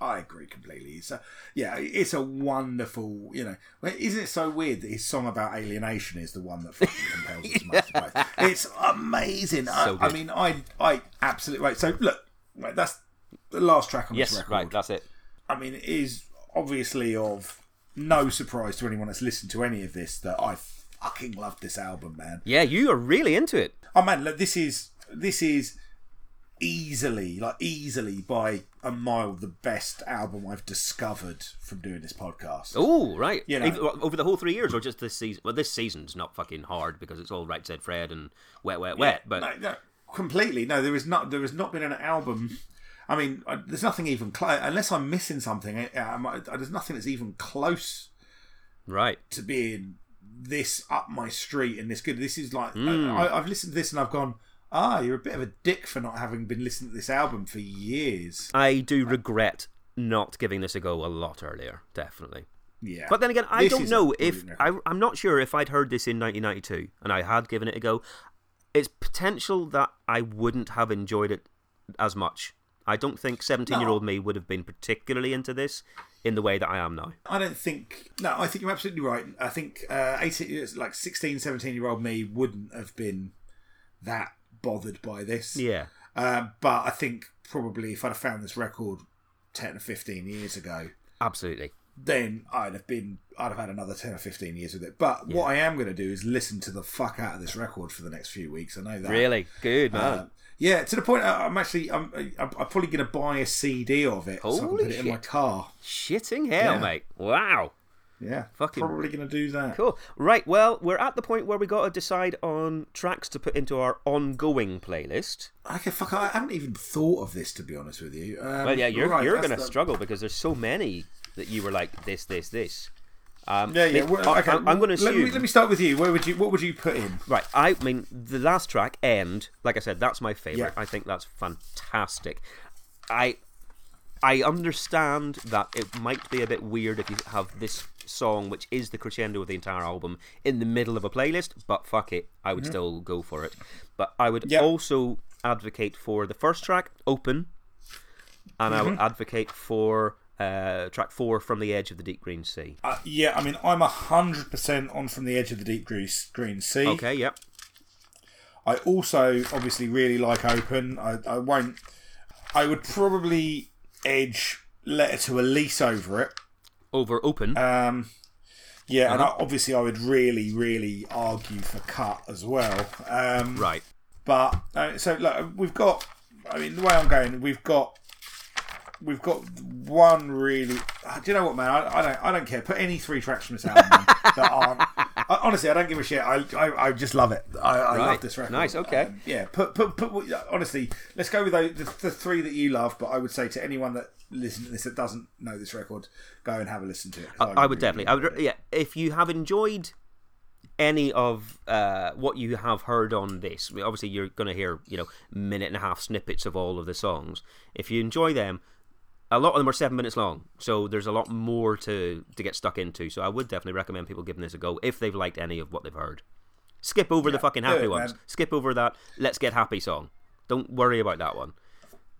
I agree completely. It's a, yeah, it's a wonderful. You know, isn't it so weird that his song about alienation is the one that fucking compels us most? It's amazing. So I, I mean, I I absolutely right. So look, right, that's the last track on this Yes, record. right, that's it. I mean, it is obviously of no surprise to anyone that's listened to any of this that I fucking love this album, man. Yeah, you are really into it. Oh man, look, this is this is easily, like easily by a mile, the best album I've discovered from doing this podcast. Oh, right. You know. Over the whole three years, or just this season? Well, this season's not fucking hard because it's all Right Said Fred and Wet, Wet, Wet. But no, no, completely. No, there is not. There has not been an album. I mean, I, there's nothing even close. Unless I'm missing something, I, I, I- there's nothing that's even close right, to being this up my street and this good. This is like Hmm. I, I've listened to this and I've gone, ah, you're a bit of a dick for not having been listening to this album for years. I do regret not giving this a go a lot earlier. Definitely. Yeah, But then again, I This don't know if I, I'm not sure if I'd heard this in 1992 and I had given it a go. It's potential that I wouldn't have enjoyed it as much. I don't think 17 year old me would have been particularly into this in the way that I am now. I don't think. No, I think you're absolutely right. I think uh, 18, like 16, 17 year old me wouldn't have been that bothered by this. Yeah. Um, but I think probably if I'd have found this record 10 or 15 years ago, Absolutely. then I'd have been I'd have had another 10 or 15 years with it. But what I am going to do is listen to the fuck out of this record for the next few weeks. I know that. Really good, man. Uh, yeah, to the point I'm actually I'm, I'm, I'm probably going to buy a CD of it so I can Holy put it in my car. Shitting hell, yeah. mate. Wow. Yeah, Fucking- probably going to do that. Cool. Right, well, we're at the point where we got to decide on tracks to put into our ongoing playlist. Okay, fuck. I haven't even thought of this to be honest with you. Um, Well, yeah, you're right, you're going to the- struggle because there's so many that you were like this, this, this. Um, Yeah, yeah. well, okay, I'm, going to let me, assume. let me start with you. Where would you? What would you put in? Right, I mean, the last track, End, like I said, that's my favourite. Yeah. I think that's fantastic. I I understand that it might be a bit weird if you have this song, which is the crescendo of the entire album, in the middle of a playlist, but fuck it, I would still go for it. But I would Mm-hmm. Also advocate for the first track, Open, and I would Mm-hmm. advocate for uh, track four, From the Edge of the Deep Green Sea. Uh, yeah, I mean, I'm hundred percent on from the edge of the deep green, green sea. Okay, yep. I also obviously really like Open. I, I won't. I would probably edge Letter to Elise over it. Over Open. Um, Yeah, and I, obviously I would really, really argue for cut as well. Um, Right. But uh, so look, we've got. I mean, the way I'm going, we've got. We've got one really. uh, Do you know what, man? I, I don't. I don't care. Put any three tracks from this album that aren't. I, honestly, I don't give a shit. I, I, I just love it. I, I love this record. Nice, okay. Um, yeah. Put, put, put. Honestly, let's go with those, the, the three that you love. But I would say to anyone that listens to this that doesn't know this record, go and have a listen to it. I, I would definitely. I would, yeah, if you have enjoyed any of uh, what you have heard on this, obviously you're going to hear you know minute and a half snippets of all of the songs. If you enjoy them, a lot of them are seven minutes long, so there's a lot more to to get stuck into. So I would definitely recommend people giving this a go if they've liked any of what they've heard. Skip over the fucking happy it, ones. man. Skip over that. Let's get happy song. Don't worry about that one.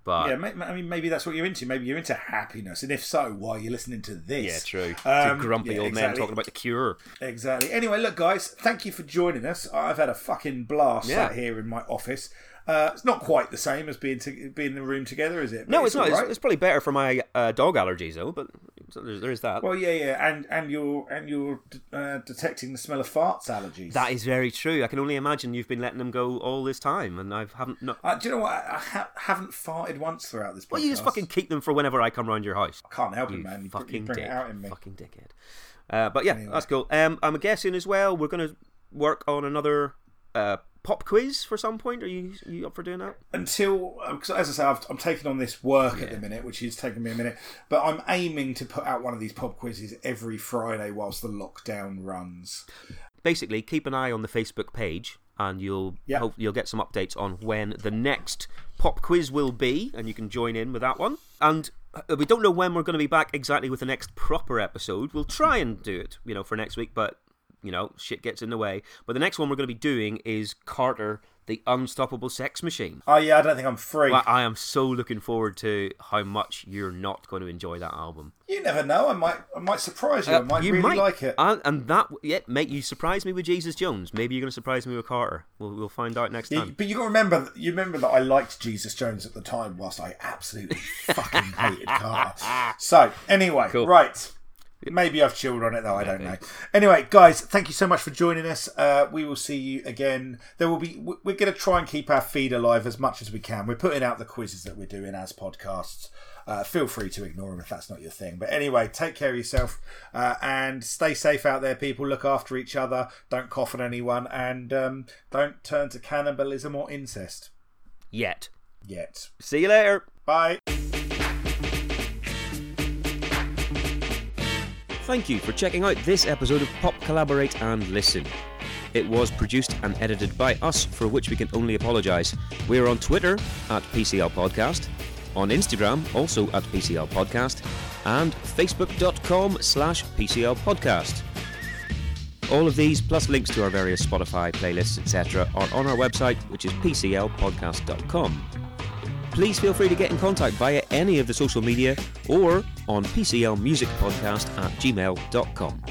But Yeah, I mean, maybe that's what you're into. Maybe you're into happiness, and if so, why are you listening to this? yeah, true. Um, Two grumpy yeah, old men exactly. talking about the cure. Exactly. Anyway, look, guys, thank you for joining us. I've had a fucking blast Yeah. here in my office. Uh, it's not quite the same as being to, being in the room together, is it? But No, it's, not. It's, it's probably better for my uh, dog allergies, though. But there's, there is that. Well, yeah, yeah, and and you're and you're uh, detecting the smell of farts allergies. that is very true. I can only imagine you've been letting them go all this time, and I haven't. No, Uh, do you know what? I ha- haven't farted once throughout this. Podcast. well, you just fucking keep them for whenever I come round your house. I can't help You it, man. You, fucking bring dick. it out in me. Fucking dickhead. Uh, but yeah, that's cool. Um, I'm guessing as well. We're gonna work on another uh, pop quiz for some point. Are you you up for doing that? until because as I say, I've, I'm taking on this work at the minute, which is taking me a minute. But I'm aiming to put out one of these pop quizzes every Friday whilst the lockdown runs. basically keep an eye on the Facebook page and you'll Yeah. hope you'll get some updates on when the next pop quiz will be and you can join in with that one. And uh, we don't know when we're going to be back exactly with the next proper episode. We'll try and do it, you know, for next week, but you know, shit gets in the way. But the next one we're going to be doing is Carter the Unstoppable Sex Machine. Oh yeah, I don't think I'm free. Well, I am so looking forward to how much you're not going to enjoy that album. you never know. I might I might surprise you. I might Uh, you really might like it. and, and that yeah, mate. You surprise me with Jesus Jones. Maybe you're going to surprise me with Carter. We'll we'll find out next time. but you got to remember, you remember that I liked Jesus Jones at the time, whilst I absolutely fucking hated Carter. So anyway, Cool. right. Maybe I've chilled on it though. I don't know. Anyway, guys, thank you so much for joining us. Uh, we will see you again. There will be. we- We're going to try and keep our feed alive as much as we can. We're putting out the quizzes that we're doing as podcasts. Uh, feel free to ignore them if that's not your thing. But anyway, take care of yourself uh, and stay safe out there, people. Look after each other. Don't cough on anyone, and um, don't turn to cannibalism or incest Yet. yet. See you later. Bye. Thank you for checking out this episode of Pop Collaborate and Listen. It was produced and edited by us, for which we can only apologise. We are on Twitter at PCL Podcast, on Instagram also at PCL Podcast, and Facebook.com slash PCL Podcast. All of these, plus links to our various Spotify playlists, etc., are on our website, which is PCLpodcast.com. Please feel free to get in contact via any of the social media or on PCLmusicpodcast at gmail.com.